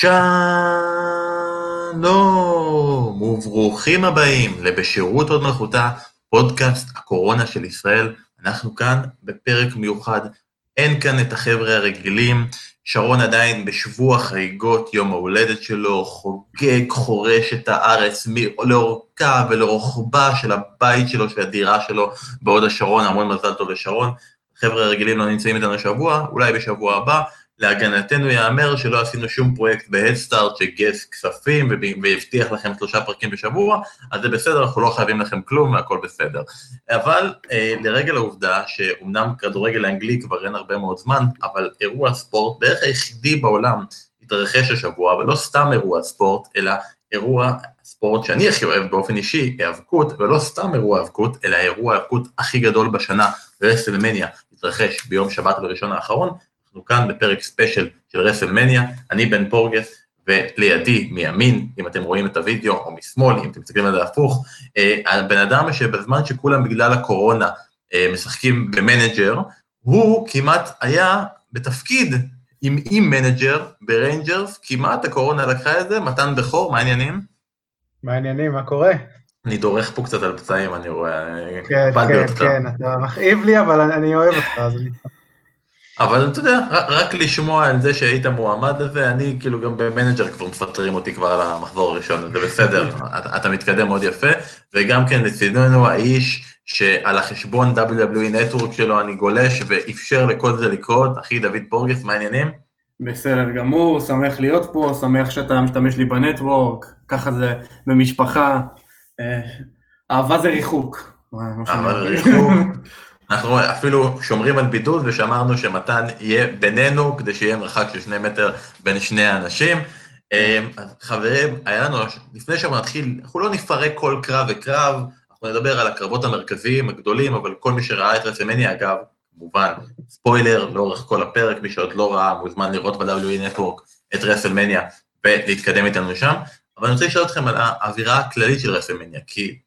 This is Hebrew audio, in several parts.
שלום וברוכים הבאים לבשירות עוד מלכותה, פודקאסט הקורונה של ישראל. אנחנו כאן בפרק מיוחד, אין כאן את החבר'ה הרגילים, שרון עדיין בשבוע חגיגות יום ההולדת שלו, חוגג, חורש את הארץ לאורכה ולרוחבה של הבית שלו, של הדירה שלו, בהוד השרון, המון מזל טוב לשרון. החבר'ה הרגילים לא נמצאים איתנו השבוע, אולי בשבוע הבא. להגנתנו ייאמר שלא עשינו שום פרויקט בהדסטארט שגייס כספים והבטיח לכם שלושה פרקים בשבוע, אז זה בסדר, אנחנו לא חייבים לכם כלום והכל בסדר. אבל אה, לרגל העובדה שאומנם כדורגל האנגלי כבר אין הרבה מאוד זמן, אבל אירוע ספורט בערך היחידי בעולם התרחש השבוע, ולא סתם אירוע ספורט, אלא אירוע ספורט שאני הכי אוהב באופן אישי, היאבקות, ולא סתם אירוע היאבקות, אלא אירוע היאבקות הכי גדול בשנה, רסלמניה, התרחש ביום שבת בראשון האחרון, אנחנו כאן בפרק ספיישל של רסלמניה, אני בן פורגס, ולידי, מימין, אם אתם רואים את הוידאו, או משמאל, אם אתם מסתכלים על זה הפוך, אה, הבן אדם שבזמן שכולם בגלל הקורונה אה, משחקים ב Manager, הוא כמעט היה בתפקיד עם E manager ב Rangers, כמעט הקורונה לקחה את זה, מתן בכור, מה העניינים? מה העניינים, מה קורה? אני דורך פה קצת על פצעים, אני רואה, כן, כן, כן, אתה מכאיב לי, אבל אני אוהב אותך, אז אני... אבל אתה יודע, רק לשמוע על זה שהיית מועמד לזה, אני כאילו גם ב Manager כבר מפטרים אותי כבר על המחזור הראשון, זה בסדר, אתה, אתה מתקדם מאוד יפה, וגם כן לצידנו האיש שעל החשבון WWE Network שלו אני גולש ואפשר לכל זה לקרות, אחי דוד פורגס, מה העניינים? בסדר גמור, שמח להיות פה, שמח שאתה משתמש לי ב Network, ככה זה במשפחה, אה, אהבה זה ריחוק. אהבה זה ריחוק. אנחנו אפילו שומרים על בידוד ושמרנו שמתן יהיה בינינו כדי שיהיה מרחק של שני מטר בין שני האנשים. אמ, חברים, היה לנו, לפני שאנחנו נתחיל, אנחנו לא נפרק כל קרב וקרב, אנחנו נדבר על הקרבות המרכזיים הגדולים, אבל כל מי שראה את רסמניה, אגב, כמובן, ספוילר לאורך כל הפרק, מי שעוד לא ראה מוזמן לראות ב-WE Network את רסלמניה ולהתקדם איתנו שם, אבל אני רוצה לשאול אתכם על האווירה הכללית של רסלמניה, כי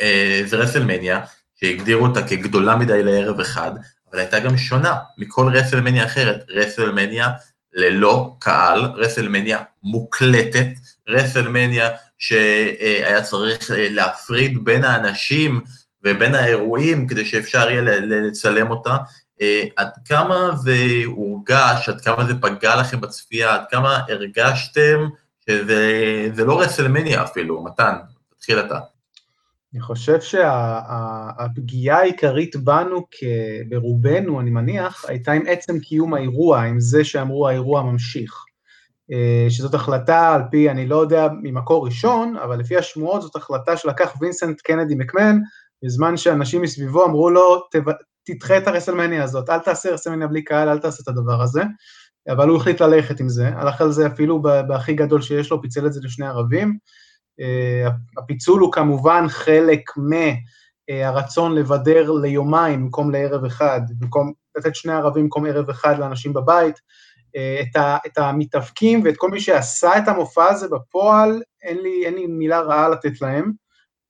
אה, זה רסלמניה, שהגדירו אותה כגדולה מדי לערב אחד, אבל הייתה גם שונה מכל רסלמניה אחרת, רסלמניה ללא קהל, רסלמניה מוקלטת, רסלמניה שהיה צריך להפריד בין האנשים ובין האירועים כדי שאפשר יהיה לצלם אותה. עד כמה זה הורגש, עד כמה זה פגע לכם בצפייה, עד כמה הרגשתם שזה לא רסלמניה אפילו, מתן, תתחיל אתה. אני חושב שהפגיעה שה, העיקרית בנו, ברובנו, אני מניח, הייתה עם עצם קיום האירוע, עם זה שאמרו האירוע ממשיך. אה, שזאת החלטה על פי, אני לא יודע ממקור ראשון, אבל לפי השמועות זאת החלטה שלקח וינסנט קנדי מקמן, בזמן שאנשים מסביבו אמרו לו, תדחה את הרסלמניה הזאת, אל תעשה רסלמניה בלי קהל, אל תעשה את הדבר הזה. אבל הוא החליט ללכת עם זה, הלך על זה אפילו בהכי גדול שיש לו, פיצל את זה לשני ערבים. אה, הפיצול הוא כמובן חלק מהרצון לבדר ליומיים במקום לערב אחד, במקום לתת שני ערבים במקום ערב אחד לאנשים בבית, אה, את, ה, את המתאבקים ואת כל מי שעשה את המופע הזה בפועל, אין לי, אין לי מילה רעה לתת להם.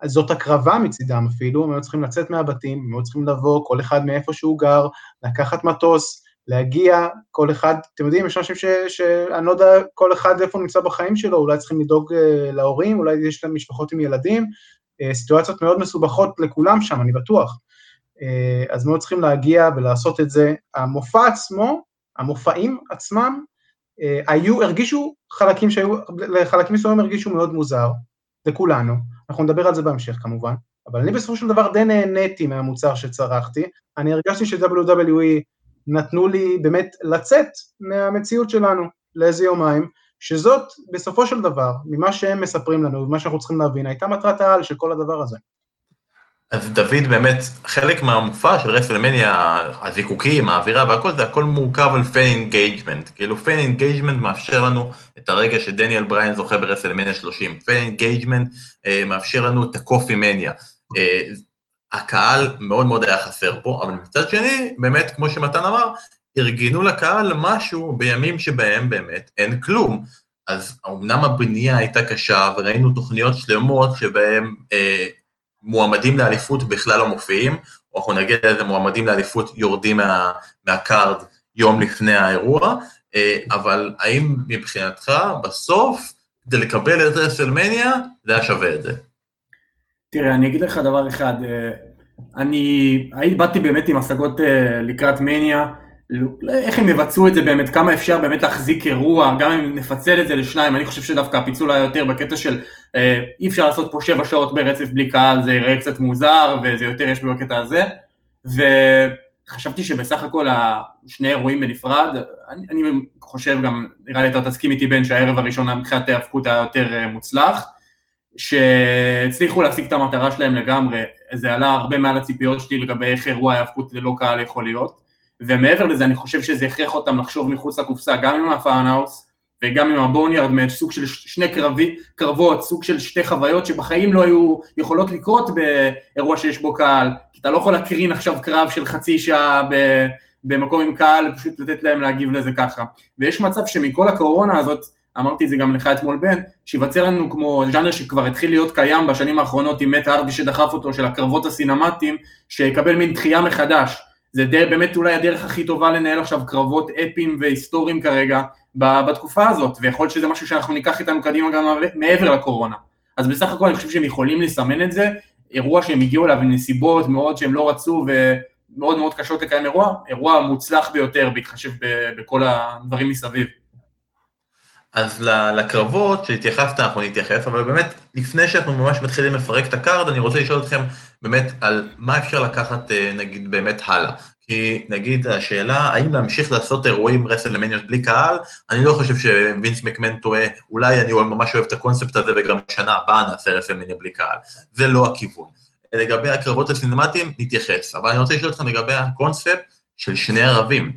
אז זאת הקרבה מצידם אפילו, הם היו צריכים לצאת מהבתים, הם היו צריכים לבוא, כל אחד מאיפה שהוא גר, לקחת מטוס, להגיע, כל אחד, אתם יודעים, יש אנשים שאני לא יודע כל אחד איפה הוא נמצא בחיים שלו, אולי צריכים לדאוג uh, להורים, אולי יש להם משפחות עם ילדים, uh, סיטואציות מאוד מסובכות לכולם שם, אני בטוח. Uh, אז מאוד צריכים להגיע ולעשות את זה. המופע עצמו, המופעים עצמם, היו, הרגישו חלקים שהיו, לחלקים מסוימים הרגישו מאוד מוזר, לכולנו, אנחנו נדבר על זה בהמשך כמובן, אבל אני בסופו של דבר די נהניתי מהמוצר שצרכתי, אני הרגשתי ש-WWE נתנו לי באמת לצאת מהמציאות שלנו לאיזה יומיים, שזאת בסופו של דבר, ממה שהם מספרים לנו ומה שאנחנו צריכים להבין, הייתה מטרת העל של כל הדבר הזה. אז דוד באמת, חלק מהמופע של רסלמניה, הזיקוקים, האווירה והכל, זה הכל מורכב על fan engagement. כאילו fan engagement מאפשר לנו את הרגע שדניאל בריין זוכה ברסלמניה 30. fan engagement אה, מאפשר לנו את הקופימניה. אה, הקהל מאוד מאוד היה חסר פה, אבל מצד שני, באמת, כמו שמתן אמר, ארגנו לקהל משהו בימים שבהם באמת אין כלום. אז אמנם הבנייה הייתה קשה, וראינו תוכניות שלמות שבהן אה, מועמדים לאליפות בכלל לא מופיעים, או אנחנו נגיד איזה מועמדים לאליפות יורדים מה, מה card יום לפני האירוע, אה, אבל האם מבחינתך, בסוף, כדי לקבל את רסלמניה, זה היה שווה את זה? תראה, אני אגיד לך דבר אחד, אה, אני באתי באמת עם השגות אה, לקראת מניה, איך הם יבצעו את זה באמת, כמה אפשר באמת להחזיק אירוע, גם אם נפצל את זה לשניים, אני חושב שדווקא הפיצול היה יותר בקטע של אה, אי אפשר לעשות פה שבע שעות ברצף בלי קהל, זה ייראה קצת מוזר וזה יותר יש בקטע הזה, וחשבתי שבסך הכל השני אירועים בנפרד, אני, אני חושב גם, נראה לי אתה תסכים איתי בן שהערב הראשון מבחינת ההאבקות היה יותר מוצלח, שהצליחו להשיג את המטרה שלהם לגמרי, זה עלה הרבה מעל הציפיות שלי לגבי איך אירוע ההאבקות ללא קהל יכול להיות. ומעבר לזה אני חושב שזה הכריח אותם לחשוב מחוץ לקופסה, גם עם הפאנהאוס וגם עם הבוניארד מאץ', סוג של שני קרבי, קרבות, סוג של שתי חוויות שבחיים לא היו יכולות לקרות באירוע שיש בו קהל, כי אתה לא יכול להקרין עכשיו קרב של חצי שעה ב, במקום עם קהל, פשוט לתת להם להגיב לזה ככה. ויש מצב שמכל הקורונה הזאת, אמרתי את זה גם לך אתמול בן, שיווצר לנו כמו ז'אנר שכבר התחיל להיות קיים בשנים האחרונות עם מת הארדי שדחף אותו, של הקרבות הסינמטיים, שיקבל מין דחייה מחדש. זה די, באמת אולי הדרך הכי טובה לנהל עכשיו קרבות אפיים והיסטוריים כרגע בתקופה הזאת, ויכול להיות שזה משהו שאנחנו ניקח איתנו קדימה גם מעבר לקורונה. אז בסך הכל אני חושב שהם יכולים לסמן את זה, אירוע שהם הגיעו אליו בנסיבות מאוד שהם לא רצו ומאוד מאוד קשות לקיים אירוע, אירוע מוצלח ביותר בהתחשב בכל הדברים מסביב. אז לקרבות שהתייחסת אנחנו נתייחס, אבל באמת לפני שאנחנו ממש מתחילים לפרק את ה card, אני רוצה לשאול אתכם באמת על מה אפשר לקחת אה, נגיד באמת הלאה. כי נגיד השאלה, האם להמשיך לעשות אירועים רסלמניות בלי קהל, אני לא חושב שווינס מקמן טועה, אולי אני ממש אוהב את הקונספט הזה וגם שנה הבאה נעשה רסלמניה בלי קהל. זה לא הכיוון. לגבי הקרבות הסינמטיים, נתייחס. אבל אני רוצה לשאול אתכם לגבי הקונספט של שני ערבים.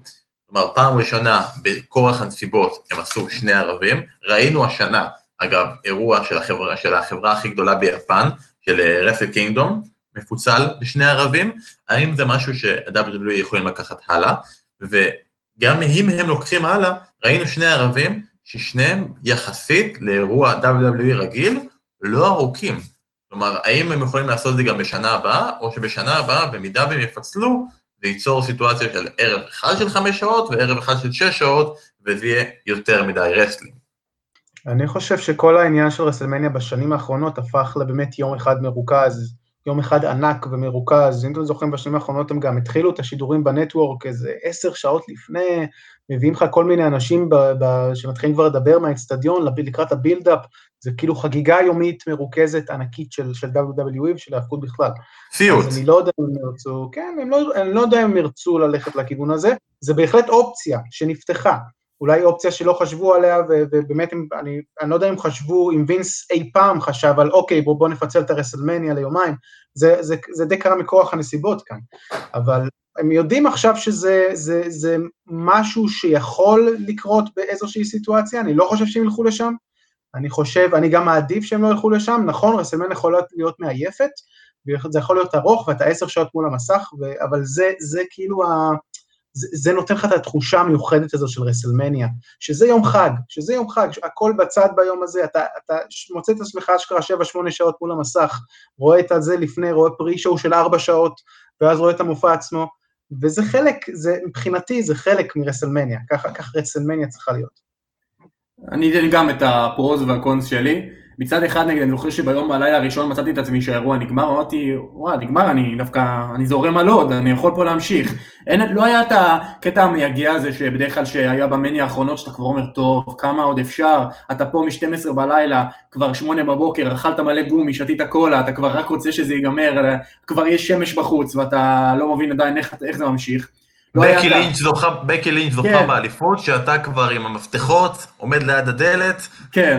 כלומר, פעם ראשונה בכורח הנסיבות הם עשו שני ערבים, ראינו השנה, אגב, אירוע של החברה, של החברה הכי גדולה ביפן, של Wrestle Kingdom, מפוצל בשני ערבים, האם זה משהו ש-WWE יכולים לקחת הלאה, וגם אם הם לוקחים הלאה, ראינו שני ערבים ששניהם יחסית לאירוע WWE רגיל, לא ארוכים. כלומר, האם הם יכולים לעשות את זה גם בשנה הבאה, או שבשנה הבאה, במידה והם יפצלו, זה ייצור סיטואציה של ערב אחד של חמש שעות וערב אחד של שש שעות, וזה יהיה יותר מדי wrestling. אני חושב שכל העניין של רסלמניה בשנים האחרונות הפך לבאמת יום אחד מרוכז, יום אחד ענק ומרוכז, אם אתם זוכרים בשנים האחרונות הם גם התחילו את השידורים ב Network איזה עשר שעות לפני, מביאים לך כל מיני אנשים ב, ב, שמתחילים כבר לדבר מהאצטדיון לקראת הבילדאפ, זה כאילו חגיגה יומית מרוכזת ענקית של, של WWE ושל ההפקות בכלל. סיוט. אז אני לא יודע אם הם ירצו, כן, הם לא, אני לא יודע אם הם ירצו ללכת לכיוון הזה, זה בהחלט אופציה שנפתחה. אולי אופציה שלא חשבו עליה, ובאמת, אני, אני לא יודע אם חשבו, אם וינס אי פעם חשב על אוקיי, בוא, בוא נפצל את הרסלמניה ליומיים, זה, זה, זה די קרה מכוח הנסיבות כאן, אבל הם יודעים עכשיו שזה זה, זה משהו שיכול לקרות באיזושהי סיטואציה, אני לא חושב שהם ילכו לשם, אני חושב, אני גם מעדיף שהם לא ילכו לשם, נכון, רסלמניה יכולה להיות מעייפת, וזה יכול להיות ארוך, ואתה עשר שעות מול המסך, ו, אבל זה, זה כאילו ה... זה, זה נותן לך את התחושה המיוחדת הזו של רסלמניה, שזה יום חג, שזה יום חג, הכל בצד ביום הזה, אתה, אתה מוצא את עצמך אשכרה 7-8 שעות מול המסך, רואה את זה לפני, רואה pre-show של 4 שעות, ואז רואה את המופע עצמו, וזה חלק, זה, מבחינתי זה חלק מרסלמניה, ככה, ככה רסלמניה צריכה להיות. אני אתן גם את ה pros וה cons שלי. מצד אחד נגיד, אני זוכר שביום בלילה הראשון מצאתי את עצמי שהאירוע נגמר, אמרתי, וואי, נגמר, אני דווקא, אני זורם על עוד, אני יכול פה להמשיך. אין, לא היה את הקטע המייגע הזה שבדרך כלל שהיה במני האחרונות, שאתה כבר אומר, טוב, כמה עוד אפשר, אתה פה מ-12 בלילה, כבר 8 בבוקר, אכלת מלא גומי, שתית קולה, אתה כבר רק רוצה שזה ייגמר, כבר יש שמש בחוץ, ואתה לא מבין עדיין איך, איך זה ממשיך. לא בקי לינץ' זוכה, בקי לינץ' זוכה כן. באליפות, שאתה כבר עם המפתחות, עומד ליד הדלת. כן,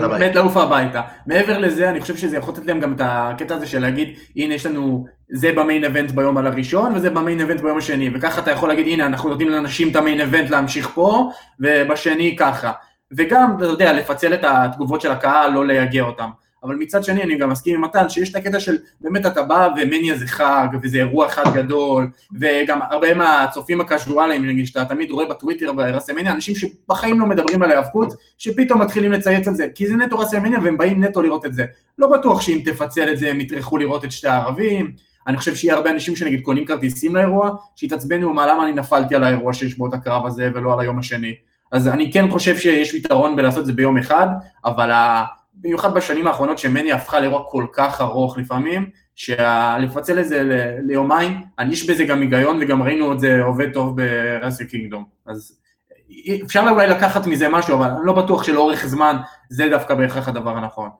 באמת לעוף הביתה. מעבר לזה, אני חושב שזה יכול לתת להם גם את הקטע הזה של להגיד, הנה יש לנו, זה במיין אבנט ביום על הראשון, וזה במיין אבנט ביום השני, וככה אתה יכול להגיד, הנה, אנחנו נותנים לאנשים את המיין אבנט להמשיך פה, ובשני ככה. וגם, אתה יודע, לפצל את התגובות של הקהל, לא לייגע אותם. אבל מצד שני אני גם מסכים עם מתן שיש את הקטע של באמת אתה בא ומניה זה חג וזה אירוע אחד גדול וגם הרבה מהצופים הקזואליים נגיד שאתה תמיד רואה בטוויטר ברסמניה אנשים שבחיים לא מדברים על ההיאבקות שפתאום מתחילים לצייץ על זה כי זה נטו רסמניה והם באים נטו לראות את זה לא בטוח שאם תפצל את זה הם יטרחו לראות את שתי הערבים אני חושב שיהיה הרבה אנשים שנגיד קונים כרטיסים לאירוע, שיתעצבנו מה למה אני נפלתי על האירוע שיש בו את הקרב הזה ולא על היום השני. אז אני כן חושב שיש יתרון בלעשות את זה ביום אחד, אבל במיוחד בשנים האחרונות שמני הפכה לאירוע כל כך ארוך לפעמים, שלפצל את זה ליומיים, אני יש בזה גם היגיון וגם ראינו את זה עובד טוב ברסל קינגדום. אז אפשר אולי לקחת מזה משהו, אבל אני לא בטוח שלאורך זמן זה דווקא בהכרח הדבר הנכון.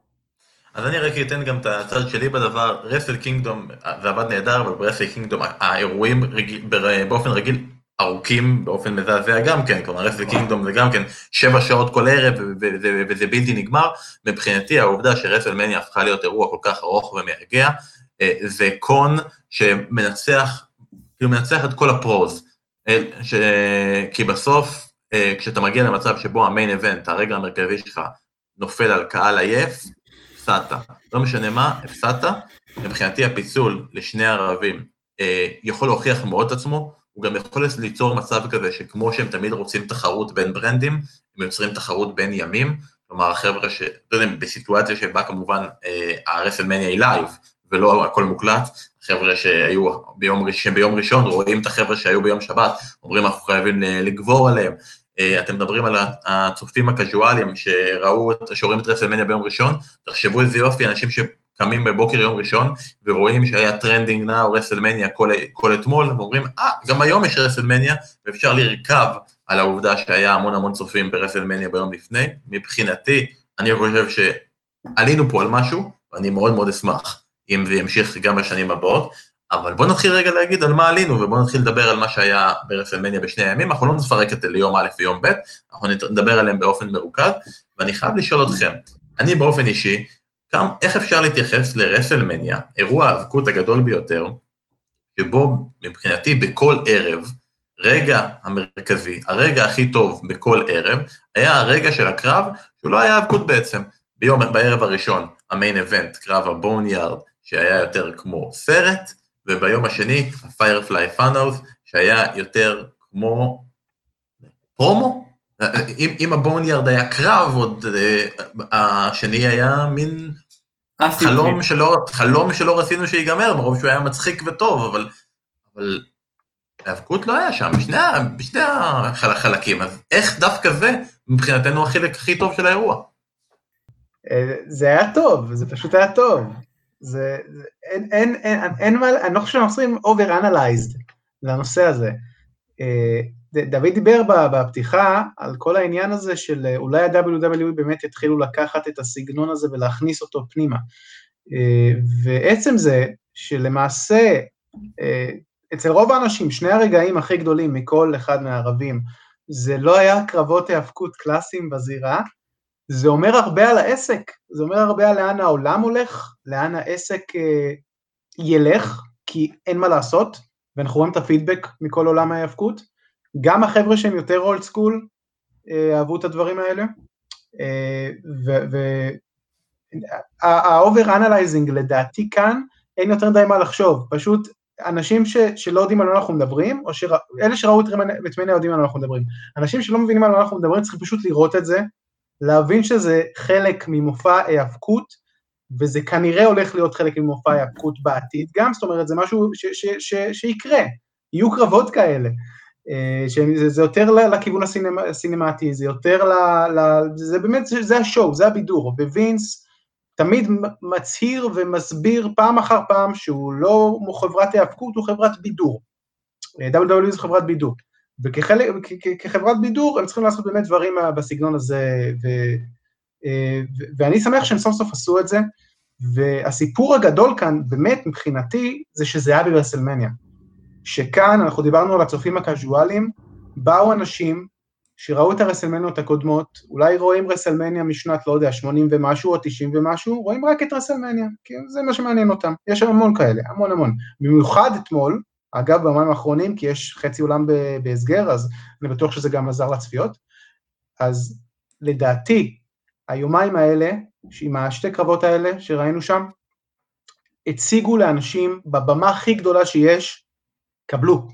אז אני רק אתן גם את הצד שלי בדבר, רסל קינגדום זה עבד נהדר, אבל ברסל קינגדום האירועים רגיל, באופן רגיל ארוכים באופן מזעזע גם כן, כלומר רסל קינגדום זה גם כן שבע שעות כל ערב וזה בלתי נגמר, מבחינתי העובדה שרסל מניה הפכה להיות אירוע כל כך ארוך ומייגע, אה, זה קון שמנצח, כאילו מנצח את כל הפרוז, אה, ש... כי בסוף אה, כשאתה מגיע למצב שבו המיין אבנט, הרגע המרכזי שלך, נופל על קהל עייף, הפסדת. לא משנה מה, הפסדת. מבחינתי הפיצול לשני ערבים יכול להוכיח מאוד את עצמו, הוא גם יכול ליצור מצב כזה שכמו שהם תמיד רוצים תחרות בין ברנדים, הם יוצרים תחרות בין ימים, כלומר החבר'ה ש... לא יודע, בסיטואציה שבה כמובן אה, הרסלמניה היא live, ולא הכל מוקלט, חבר'ה שהיו ביום, ראשון, ביום ראשון, רואים את החבר'ה שהיו ביום שבת, אומרים אנחנו חייבים לגבור עליהם, אה, אתם מדברים על הצופים הקזואליים שראו, שרואים את רסלמניה ביום ראשון, תחשבו איזה יופי, אנשים שקמים בבוקר יום ראשון ורואים שהיה trending now רסלמניה כל, כל אתמול, ואומרים, אה, אה, גם היום יש רסלמניה, ואפשר לרכב על העובדה שהיה המון המון צופים ברסלמניה ביום לפני. מבחינתי, אני חושב שעלינו פה על משהו, ואני מאוד מאוד אשמח אם זה ימשיך גם בשנים הבאות. אבל בוא נתחיל רגע להגיד על מה עלינו, ובוא נתחיל לדבר על מה שהיה ברסלמניה בשני הימים, אנחנו לא נפרק את זה ליום א' ויום ב', אנחנו נדבר עליהם באופן מרוכז, ואני חייב לשאול אתכם, אני באופן אישי, איך אפשר להתייחס לרסלמניה, אירוע האבקות הגדול ביותר, שבו מבחינתי בכל ערב, רגע המרכזי, הרגע הכי טוב בכל ערב, היה הרגע של הקרב, שהוא לא היה האבקות בעצם. ביום, בערב הראשון, המיין אבנט, קרב הבון יארד, שהיה יותר כמו סרט, וביום השני, ה-Firefly Funnels, שהיה יותר כמו פרומו. אם, אם הבוניארד היה קרב, עוד uh, השני היה מין חלום שלא, חלום שלא רצינו שיגמר, מרוב שהוא היה מצחיק וטוב, אבל, אבל האבקות לא היה שם, בשני, בשני החלקים, אז איך דווקא זה מבחינתנו החלק הכי טוב של האירוע? אה, זה היה טוב, זה פשוט היה טוב. זה, זה אין, אין, אין, אין אין מה, אני לא חושב שאנחנו עושים over-analyzed לנושא הזה. אה, דוד דיבר בפתיחה על כל העניין הזה של אה, אולי ה-WWE באמת יתחילו לקחת את הסגנון הזה ולהכניס אותו פנימה. אה, ועצם זה שלמעשה אצל רוב האנשים שני הרגעים הכי גדולים מכל אחד מהערבים זה לא היה קרבות היאבקות קלאסיים בזירה, זה אומר הרבה על העסק, זה אומר הרבה על לאן העולם הולך, לאן העסק אה, ילך, כי אין מה לעשות, ואנחנו רואים את הפידבק מכל עולם ההיאבקות. גם החבר'ה שהם יותר אולד סקול אה, אהבו את הדברים האלה, אה, וה-over analyzing לדעתי כאן, אין יותר די מה לחשוב, פשוט אנשים ש, שלא יודעים על מה אנחנו מדברים, או שרא, אלה שראו את מני יודעים על מה אנחנו מדברים. אנשים שלא מבינים על מה אנחנו מדברים צריכים פשוט לראות את זה, להבין שזה חלק ממופע היאבקות, וזה כנראה הולך להיות חלק ממופע היאבקות בעתיד גם, זאת אומרת, זה משהו ש, ש, ש, שיקרה, יהיו קרבות כאלה. אה, שזה זה יותר לכיוון הסינמ, הסינמטי, זה יותר ל... ל זה באמת, זה, זה השואו, זה הבידור, ווינס תמיד מצהיר ומסביר פעם אחר פעם שהוא לא חברת היאבקות, הוא חברת בידור. אה, WWE זו חברת בידור. וכחברת בידור הם צריכים לעשות באמת דברים בסגנון הזה, ו, אה, ו, ואני שמח שהם סוף סוף עשו את זה, והסיפור הגדול כאן, באמת מבחינתי, זה שזה היה ברסלמניה. שכאן, אנחנו דיברנו על הצופים הקזואליים, באו אנשים שראו את הרסלמניות הקודמות, אולי רואים רסלמניה משנת, לא יודע, 80 ומשהו או 90 ומשהו, רואים רק את רסלמניה, כי זה מה שמעניין אותם. יש המון כאלה, המון המון. במיוחד אתמול, אגב, ביומיים האחרונים, כי יש חצי עולם בהסגר, אז אני בטוח שזה גם עזר לצפיות. אז לדעתי, היומיים האלה, עם השתי קרבות האלה שראינו שם, הציגו לאנשים בבמה הכי גדולה שיש, קבלו.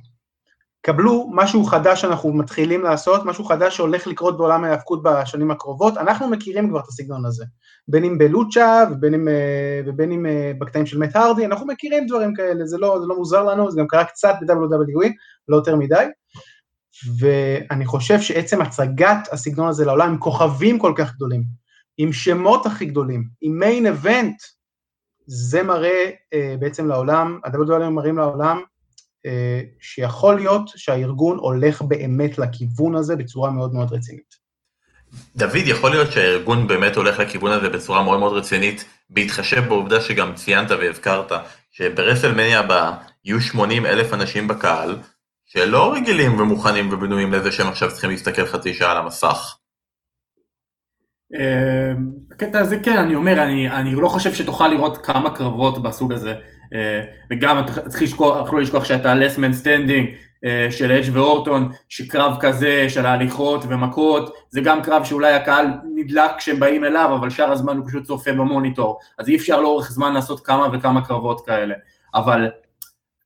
קבלו משהו חדש שאנחנו מתחילים לעשות, משהו חדש שהולך לקרות בעולם ההיאבקות בשנים הקרובות, אנחנו מכירים כבר את הסגנון הזה, בין אם בלוצ'ה ובין אם, אה, ובין אם אה, בקטעים של מת הרדי, אנחנו מכירים דברים כאלה, זה לא, זה לא מוזר לנו, זה גם קרה קצת ב-WWE, לא יותר מדי, ואני חושב שעצם הצגת הסגנון הזה לעולם עם כוכבים כל כך גדולים, עם שמות הכי גדולים, עם מיין אבנט, זה מראה uh, בעצם לעולם, ה-WWE מראים לעולם שיכול להיות שהארגון הולך באמת לכיוון הזה בצורה מאוד מאוד רצינית. דוד, יכול להיות שהארגון באמת הולך לכיוון הזה בצורה מאוד מאוד רצינית, בהתחשב בעובדה שגם ציינת והזכרת, שברסלמניה הבאה יהיו 80 אלף אנשים בקהל, שלא רגילים ומוכנים ובנויים לזה שהם עכשיו צריכים להסתכל חצי שעה על המסך. הקטע הזה כן, אני אומר, אני, אני לא חושב שתוכל לראות כמה קרבות בסוג הזה, אה, וגם צריך לשכוח, לא לשכוח שה last man standing של אג' ואורטון, שקרב כזה של ההליכות ומכות, זה גם קרב שאולי הקהל נדלק כשהם באים אליו, אבל שאר הזמן הוא פשוט צופה במוניטור, אז אי אפשר לאורך זמן לעשות כמה וכמה קרבות כאלה, אבל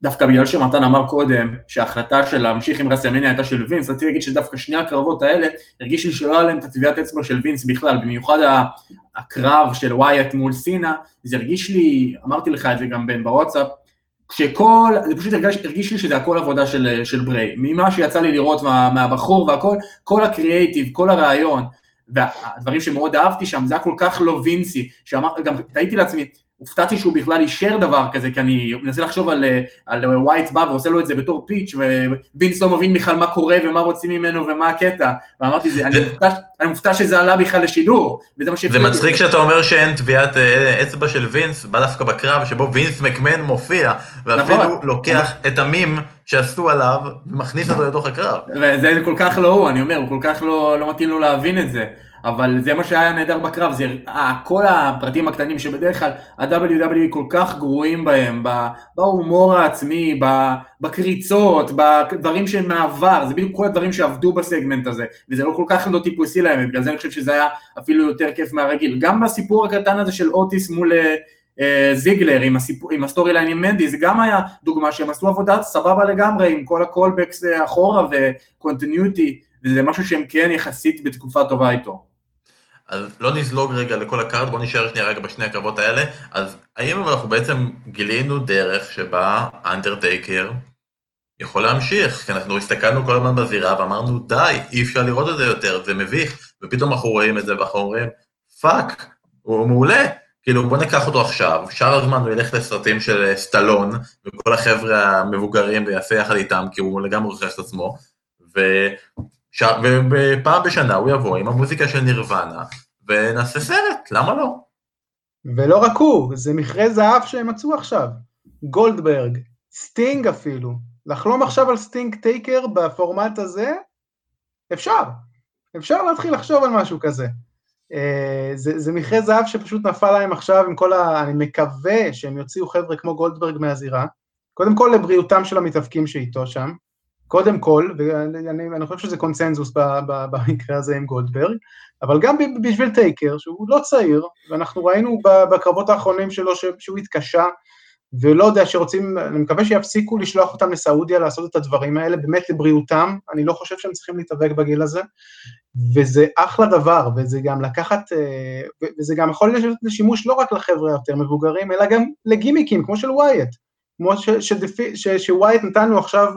דווקא בגלל שמתן אמר קודם שההחלטה של להמשיך עם רסלמניה הייתה של וינס, רציתי להגיד שדווקא שני הקרבות האלה, הרגיש לי שלא היה להם את הטביעת אצבע של וינס בכלל, במיוחד הקרב של ווייט מול סינה, זה הרגיש לי, אמרתי לך את זה גם בן בוואטסאפ, שכל, זה פשוט הרגיש, הרגיש לי שזה הכל עבודה של, של בריי, ממה שיצא לי לראות מה, מהבחור והכל, כל הקריאייטיב, כל הרעיון, והדברים שמאוד אהבתי שם, זה היה כל כך לא וינסי, שאמר, גם תהיתי לעצמי, הופתעתי שהוא בכלל אישר דבר כזה, כי אני מנסה לחשוב על, על ווייט בא ועושה לו את זה בתור pitch, ווינס לא מבין בכלל מה קורה ומה רוצים ממנו ומה הקטע, ואמרתי, זה, אני, מופתע, אני מופתע שזה עלה בכלל לשידור, וזה מה ש... זה מצחיק שאתה אומר שאין טביעת אה, אצבע של וינס, בא דווקא בקרב שבו וינס מקמן מופיע, ואפילו נכון. לוקח את המים שעשו עליו ומכניס אותו לתוך הקרב. וזה כל כך לא הוא, אני אומר, הוא כל כך לא, לא מתאים לו להבין את זה. אבל זה מה שהיה נהדר בקרב, זה כל הפרטים הקטנים שבדרך כלל ה-WWE כל כך גרועים בהם, בהומור העצמי, בקריצות, בדברים שהם מעבר, זה בדיוק כל הדברים שעבדו בסגמנט הזה, וזה לא כל כך לא טיפוסי להם, בגלל זה אני חושב שזה היה אפילו יותר כיף מהרגיל. גם בסיפור הקטן הזה של אוטיס מול אה, זיגלר עם, הסיפור, עם ה storyline עם מנדי, זה גם היה דוגמה שהם עשו עבודה סבבה לגמרי עם כל ה callbacks אה, אחורה ו continuity, וזה משהו שהם כן יחסית בתקופה טובה איתו. אז לא נזלוג רגע לכל ה card, בוא נשאר שנייה רגע בשני הקרבות האלה. אז האם אנחנו בעצם גילינו דרך שבה אנדרטייקר יכול להמשיך? כי אנחנו הסתכלנו כל הזמן בזירה ואמרנו, די, אי אפשר לראות את זה יותר, זה מביך. ופתאום אנחנו רואים את זה ואנחנו אומרים, fuck, הוא מעולה. כאילו, בוא ניקח אותו עכשיו, שאר הזמן הוא ילך לסרטים של סטלון, וכל החבר'ה המבוגרים ויעשה יחד איתם, כי הוא לגמרי רכש את עצמו, ו... ש... ופעם בשנה הוא יבוא עם המוזיקה של נירוונה, ונעשה סרט, למה לא? ולא רק הוא, זה מכרה זהב שהם מצאו עכשיו. גולדברג, סטינג אפילו. לחלום עכשיו על סטינג-טייקר בפורמט הזה, אפשר. אפשר להתחיל לחשוב על משהו כזה. אה, זה, זה מכרה זהב שפשוט נפל להם עכשיו עם כל ה... אני מקווה שהם יוציאו חבר'ה כמו גולדברג מהזירה. קודם כל לבריאותם של המתאבקים שאיתו שם. קודם כל, ואני חושב שזה קונצנזוס במקרה הזה עם גולדברג, אבל גם בשביל טייקר, שהוא לא צעיר, ואנחנו ראינו בקרבות האחרונים שלו שהוא התקשה, ולא יודע שרוצים, אני מקווה שיפסיקו לשלוח אותם לסעודיה לעשות את הדברים האלה, באמת לבריאותם, אני לא חושב שהם צריכים להתאבק בגיל הזה, וזה אחלה דבר, וזה גם לקחת, אה, וזה גם יכול להיות לשימוש לא רק לחבר'ה יותר מבוגרים, אלא גם לגימיקים, כמו של ווייט, כמו שווייט נתן לו עכשיו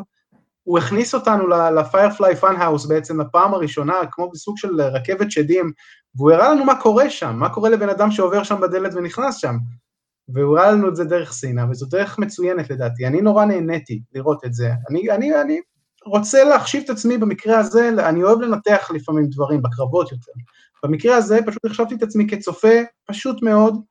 הוא הכניס אותנו ל Firefly Funhouse בעצם לפעם הראשונה, כמו בסוג של רכבת שדים, והוא הראה לנו מה קורה שם, מה קורה לבן אדם שעובר שם בדלת ונכנס שם. והוא הראה לנו את זה דרך סינה, וזו דרך מצוינת לדעתי. אני נורא נהניתי לראות את זה. אני, אני, אני רוצה להחשיב את עצמי במקרה הזה, אני אוהב לנתח לפעמים דברים, בקרבות יותר. במקרה הזה פשוט החשבתי את עצמי כצופה פשוט מאוד,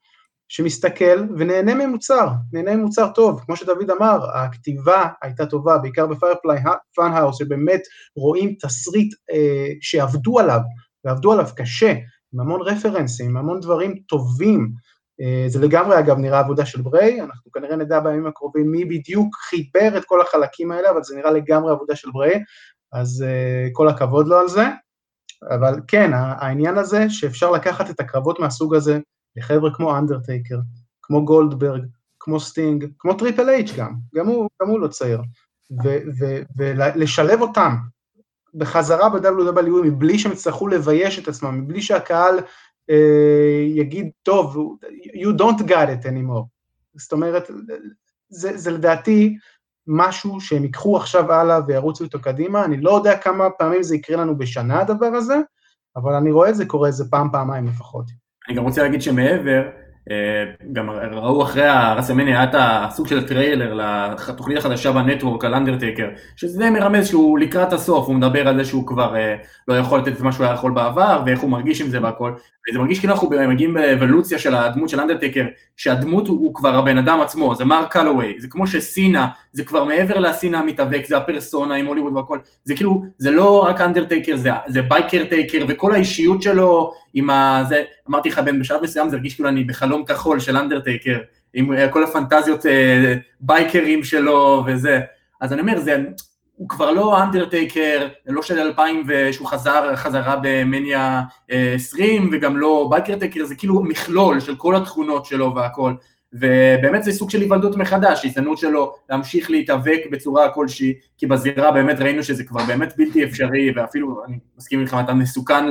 שמסתכל ונהנה ממוצר, נהנה ממוצר טוב, כמו שדוד אמר, הכתיבה הייתה טובה, בעיקר ב Firefly Funhouse, שבאמת רואים תסריט אה, שעבדו עליו, ועבדו עליו קשה, עם המון רפרנסים, עם המון דברים טובים, אה, זה לגמרי אגב נראה עבודה של בריי, אנחנו כנראה נדע בימים הקרובים מי בדיוק חיבר את כל החלקים האלה, אבל זה נראה לגמרי עבודה של בריי, אז אה, כל הכבוד לו על זה, אבל כן, העניין הזה שאפשר לקחת את הקרבות מהסוג הזה, לחבר'ה כמו אנדרטייקר, כמו גולדברג, כמו סטינג, כמו טריפל אייץ' גם, גם הוא, גם הוא לא צעיר, ולשלב אותם בחזרה ב-WWE מבלי שהם יצטרכו לבייש את עצמם, מבלי שהקהל אה, יגיד, טוב, you don't got it anymore. זאת אומרת, זה, זה לדעתי משהו שהם ייקחו עכשיו הלאה וירוצו איתו קדימה, אני לא יודע כמה פעמים זה יקרה לנו בשנה הדבר הזה, אבל אני רואה את זה קורה איזה פעם, פעמיים לפחות. אני גם רוצה להגיד שמעבר, אה, גם ראו אחרי רסלמניה היה את הסוג של טריילר לתוכנית החדשה ב network על אנדרטייקר, שזה די מרמז שהוא לקראת הסוף, הוא מדבר על זה שהוא כבר אה, לא יכול לתת את מה שהוא היה יכול בעבר, ואיך הוא מרגיש עם זה והכל, וזה מרגיש כאילו אנחנו מגיעים באבולוציה של הדמות של אנדרטייקר, שהדמות הוא, כבר הבן אדם עצמו, זה מארק קאלאווי, זה כמו שסינה, זה כבר מעבר לסינה המתאבק, זה הפרסונה עם הוליווד והכל, זה כאילו, זה לא רק אנדרטייקר, זה, זה biker טייקר, וכל האישיות שלו עם ה... זה, אמרתי לך, בשלב מסוים זה הרגיש כאילו אני בחלום כחול של אנדרטייקר, עם אה, כל הפנטזיות אה, בייקרים שלו וזה, אז אני אומר, זה, הוא כבר לא אנדרטייקר, לא של 2000 ושהוא חזר חזרה במניה 20 אה, וגם לא biker טייקר, זה כאילו מכלול של כל התכונות שלו והכל. ובאמת זה סוג של היוולדות מחדש, הזדמנות שלו להמשיך להתאבק בצורה כלשהי, כי בזירה באמת ראינו שזה כבר באמת בלתי אפשרי, ואפילו, אני מסכים איתך, אתה מסוכן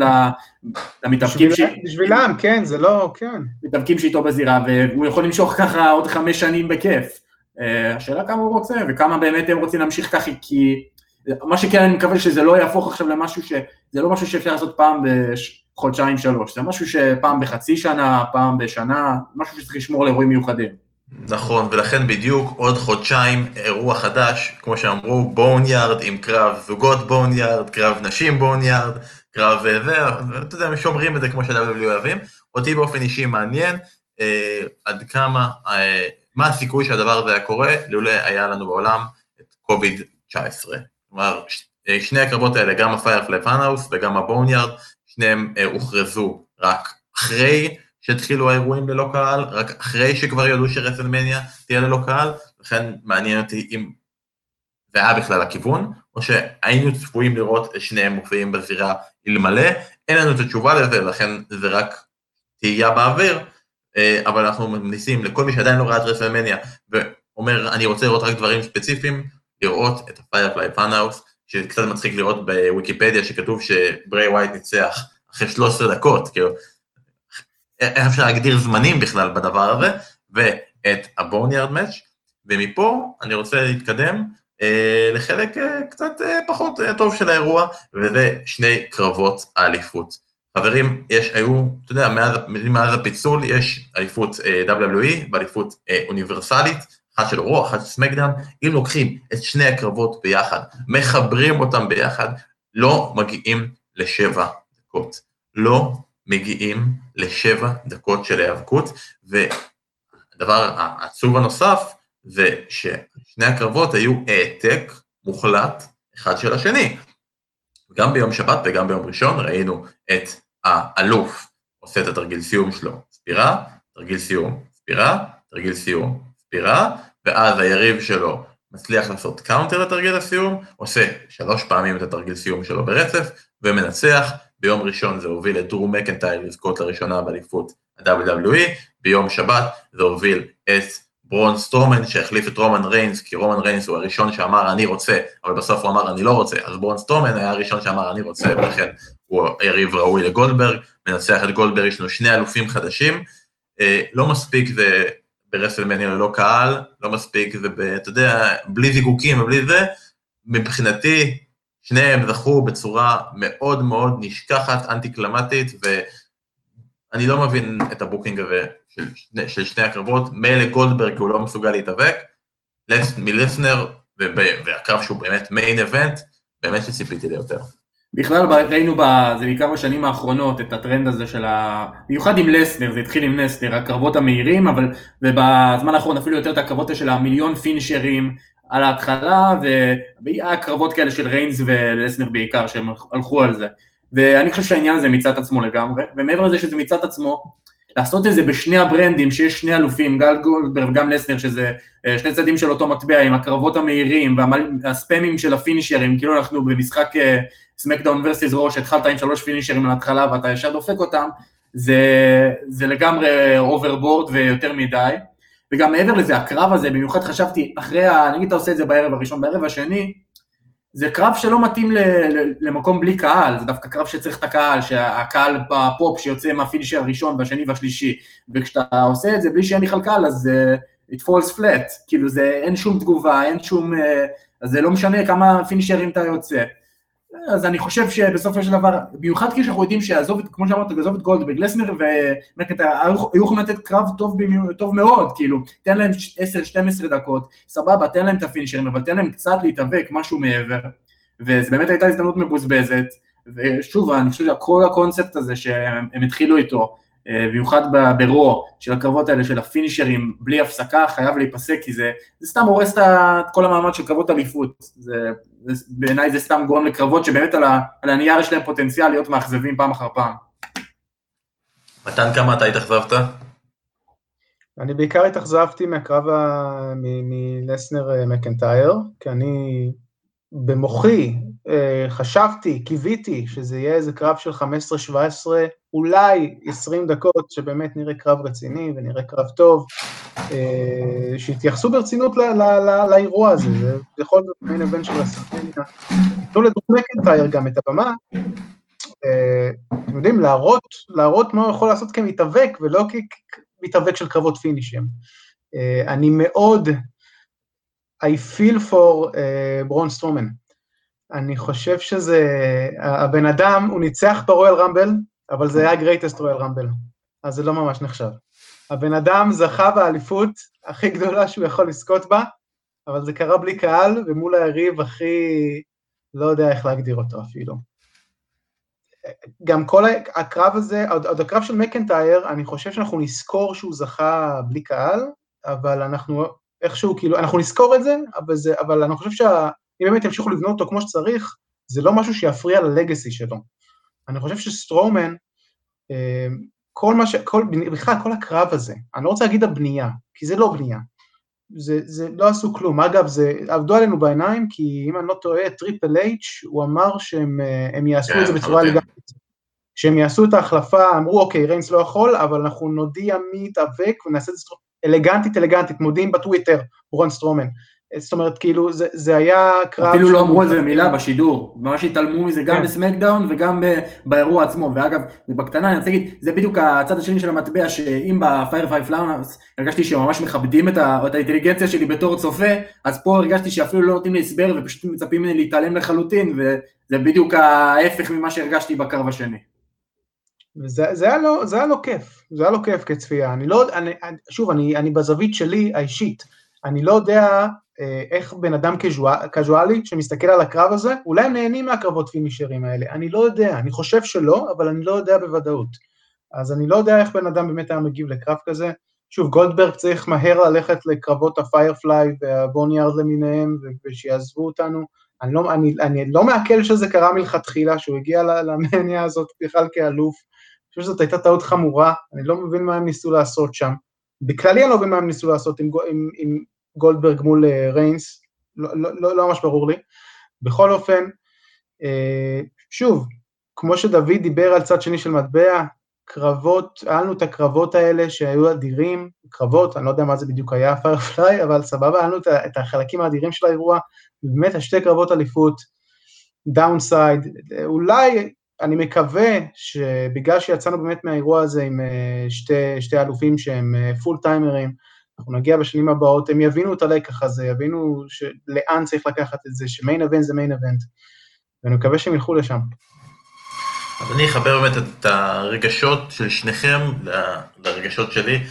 למתאבקים ש... בשבילם, כן, זה לא, כן. מתאבקים שאיתו בזירה, והוא יכול למשוך ככה עוד חמש שנים בכיף. אה, השאלה כמה הוא רוצה, וכמה באמת הם רוצים להמשיך ככה, כי מה שכן, אני מקווה שזה לא יהפוך עכשיו למשהו ש... זה לא משהו שאפשר לעשות פעם בחודשיים שלוש, זה משהו שפעם בחצי שנה, פעם בשנה, משהו שצריך לשמור לאירועים מיוחדים. נכון, ולכן בדיוק עוד חודשיים אירוע חדש, כמו שאמרו, בוניארד עם קרב זוגות בוניארד, קרב נשים בוניארד, קרב אה, זה, ואתה יודע, שומרים את זה כמו שב-WWE אוהבים. אותי באופן אישי מעניין אה, עד כמה, אה, מה הסיכוי שהדבר הזה היה קורה, לולא היה לנו בעולם את קוביד 19. כלומר, אה, שני הקרבות האלה, גם ה Firefly Funhouse וגם ה Boneyard, שניהם אה, הוכרזו רק אחרי שהתחילו האירועים ללא קהל, רק אחרי שכבר ידעו שרסלמניה תהיה ללא קהל, לכן מעניין אותי אם זה היה בכלל הכיוון, או שהיינו צפויים לראות את שניהם מופיעים בזירה אלמלא, אין לנו את התשובה לזה, לכן זה רק תהייה באוויר, אה, אבל אנחנו מנסים לכל מי שעדיין לא ראה את רסלמניה ואומר אני רוצה לראות רק דברים ספציפיים, לראות את ה-Firefly Funhouse, שקצת מצחיק לראות בוויקיפדיה שכתוב שברי ווייט ניצח אחרי 13 דקות, כאילו, איך אפשר להגדיר זמנים בכלל בדבר הזה, ואת הבוניארד מאץ', ומפה אני רוצה להתקדם אה, לחלק אה, קצת אה, פחות אה, טוב של האירוע, וזה שני קרבות האליפות. חברים, יש, היו, אתה יודע, מאז, מאז הפיצול יש אליפות אה, WWE ואליפות אה, אוניברסלית, אחת של רוע, אחת של סמקדאון, אם לוקחים את שני הקרבות ביחד, מחברים אותם ביחד, לא מגיעים לשבע דקות. לא מגיעים לשבע דקות של היאבקות, והדבר העצוב הנוסף זה ששני הקרבות היו העתק מוחלט אחד של השני. גם ביום שבת וגם ביום ראשון ראינו את האלוף עושה את התרגיל סיום שלו, ספירה, תרגיל סיום, ספירה, תרגיל סיום, ספירה, ואז היריב שלו מצליח לעשות counter לתרגיל הסיום, עושה שלוש פעמים את התרגיל סיום שלו ברצף, ומנצח. ביום ראשון זה הוביל את דרו מקנטייר לזכות לראשונה באליפות ה-WWE, ביום שבת זה הוביל את ברון סטרומן שהחליף את רומן ריינס, כי רומן ריינס הוא הראשון שאמר אני רוצה, אבל בסוף הוא אמר אני לא רוצה, אז ברון סטרומן היה הראשון שאמר אני רוצה, ולכן הוא יריב ראוי לגולדברג, מנצח את גולדברג, יש לנו שני אלופים חדשים, אה, לא מספיק זה ברסלמניה ללא קהל, לא מספיק, ואתה יודע, בלי זיקוקים ובלי זה, מבחינתי, שניהם זכו בצורה מאוד מאוד נשכחת, אנטי קליימקטית, ואני לא מבין את ה booking הזה של, שני, של שני הקרבות, מילא גולדברג הוא לא מסוגל להתאבק, מלסנר, והקרב שהוא באמת main event, באמת שציפיתי ליותר. בכלל ראינו, זה בעיקר בשנים האחרונות, את הטרנד הזה של ה... במיוחד עם לסנר, זה התחיל עם לסנר, הקרבות המהירים, אבל ובזמן האחרון אפילו יותר את הקרבות של המיליון פינישרים על ההתחלה, והיה קרבות כאלה של ריינס ולסנר בעיקר, שהם הלכו על זה. ואני חושב שהעניין הזה מיצה את עצמו לגמרי, ומעבר לזה שזה את עצמו, לעשות את זה בשני הברנדים, שיש שני אלופים, גם גולדברג וגם לסנר, שזה אה, שני צדדים של אותו מטבע, עם הקרבות המהירים והספאמים של הפינישרים, כאילו אנחנו במשחק אה, SmackDown versus Raw, התחלת עם שלוש פינישרים להתחלה ואתה ישר דופק אותם, זה, זה לגמרי overboard ויותר מדי. וגם מעבר לזה, הקרב הזה, במיוחד חשבתי, אחרי, ה... נגיד אתה עושה את זה בערב הראשון, בערב השני, זה קרב שלא מתאים ל, ל, למקום בלי קהל, זה דווקא קרב שצריך את הקהל, שהקהל בפופ שיוצא מהפינישר הראשון והשני והשלישי, וכשאתה עושה את זה בלי שיהיה בכלל קהל, אז זה, it falls flat, כאילו זה, אין שום תגובה, אין שום, אז זה לא משנה כמה פינישרים אתה יוצא. אז אני חושב שבסופו של דבר, במיוחד כשאנחנו יודעים שעזוב, כמו שאמרת, עזוב את גולדברג, לסנר ומקנטייר, היו יכולים לתת קרב טוב, טוב מאוד, כאילו, תן להם 10-12 דקות, סבבה, תן להם את הפינישרים, אבל תן להם קצת להתאבק, משהו מעבר, וזו באמת הייתה הזדמנות מבוזבזת, ושוב, אני חושב שכל הקונספט הזה שהם התחילו איתו, אה, במיוחד ברו של הקרבות האלה של הפינישרים בלי הפסקה חייב להיפסק כי זה, זה סתם הורס את כל המעמד של קרבות אליפות, בעיניי זה סתם גורם לקרבות שבאמת על, ה, על הנייר יש להם פוטנציאל להיות מאכזבים פעם אחר פעם. מתן כמה אתה התאכזבת? אני בעיקר התאכזבתי מהקרב מלסנר אה, מקנטייר, כי אני במוחי אה, חשבתי, קיוויתי שזה יהיה איזה קרב של 15-17, אולי 20 דקות, שבאמת נראה קרב רציני ונראה קרב טוב, שיתייחסו ברצינות לאירוע הזה, זה יכול להיות מיין אבן של הסרטניה. תנו לדרום מקנטייר גם את הבמה, אה, אתם יודעים, להראות, להראות מה הוא יכול לעשות כמתאבק, ולא כמתאבק של קרבות פינישים. אני מאוד I feel for ברון סטרומן. אני חושב שזה, הבן אדם, הוא ניצח ברואל רמבל, אבל זה היה greatest רואל רמבל, אז זה לא ממש נחשב. הבן אדם זכה באליפות הכי גדולה שהוא יכול לזכות בה, אבל זה קרה בלי קהל, ומול היריב הכי, לא יודע איך להגדיר אותו אפילו. גם כל הקרב הזה, עוד, עוד הקרב של מקנטייר, אני חושב שאנחנו נזכור שהוא זכה בלי קהל, אבל אנחנו איכשהו, כאילו, אנחנו נזכור את זה, אבל, זה, אבל אני חושב שאם באמת ימשיכו לבנות אותו כמו שצריך, זה לא משהו שיפריע ללגסי שלו. אני חושב שסטרומן, אה, כל מה ש... כל, בכלל, כל הקרב הזה, אני לא רוצה להגיד הבנייה, כי זה לא בנייה. זה, זה לא עשו כלום. אגב, זה עבדו עלינו בעיניים, כי אם אני לא טועה, Triple H, הוא אמר שהם יעשו את זה כן, בצורה לגמרית. כשהם יעשו את ההחלפה, אמרו, אוקיי, ריינס לא יכול, אבל אנחנו נודיע מי יתאבק ונעשה את זה אלגנטית אלגנטית, מודיעים בטוויטר, ברון סטרומן. זאת אומרת, כאילו, זה, זה היה קרב... אפילו לא אמרו על זה מילה בשידור, ממש התעלמו מזה גם כן. ב SmackDown וגם באירוע עצמו, ואגב, בקטנה אני רוצה להגיד, זה בדיוק הצד השני של המטבע, שאם ב Firefly Funhouse הרגשתי שממש מכבדים את, ה, את האינטליגנציה שלי בתור צופה, אז פה הרגשתי שאפילו לא נותנים לי הסבר ופשוט מצפים ממני להתעלם לחלוטין, וזה בדיוק ההפך ממה שהרגשתי בקרב השני. וזה זה היה, לא, זה היה לא כיף, זה היה לא כיף כצפייה. אני לא, אני, שוב, אני, אני בזווית שלי האישית, אני לא יודע איך בן אדם קזואלי שמסתכל על הקרב הזה, אולי הם נהנים מהקרבות פינישרים האלה, אני לא יודע, אני חושב שלא, אבל אני לא יודע בוודאות. אז אני לא יודע איך בן אדם באמת היה מגיב לקרב כזה. שוב, גולדברג צריך מהר ללכת לקרבות הפיירפליי והבוניארד למיניהם, ושיעזבו אותנו. אני לא, אני, אני לא מעכל שזה קרה מלכתחילה, שהוא הגיע למניה הזאת בכלל כאלוף. חושב שזאת הייתה טעות חמורה, אני לא מבין מה הם ניסו לעשות שם. בכללי אני לא מבין מה הם ניסו לעשות עם, עם, עם גולדברג מול uh, ריינס, לא, לא, לא, לא ממש ברור לי. בכל אופן, uh, שוב, כמו שדוד דיבר על צד שני של מטבע, קרבות, היה לנו את הקרבות האלה שהיו אדירים, קרבות, אני לא יודע מה זה בדיוק היה Firefly, אבל סבבה, היה לנו את החלקים האדירים של האירוע, באמת השתי קרבות אליפות, downside, אולי אני מקווה שבגלל שיצאנו באמת מהאירוע הזה עם אה, שתי, שתי אלופים שהם full אה, טיימרים, אנחנו נגיע בשנים הבאות, הם יבינו את הלקח הזה, יבינו לאן צריך לקחת את זה, ש main event זה main event, ואני מקווה שהם ילכו לשם. אז אני אחבר באמת את הרגשות של שניכם לרגשות שלי.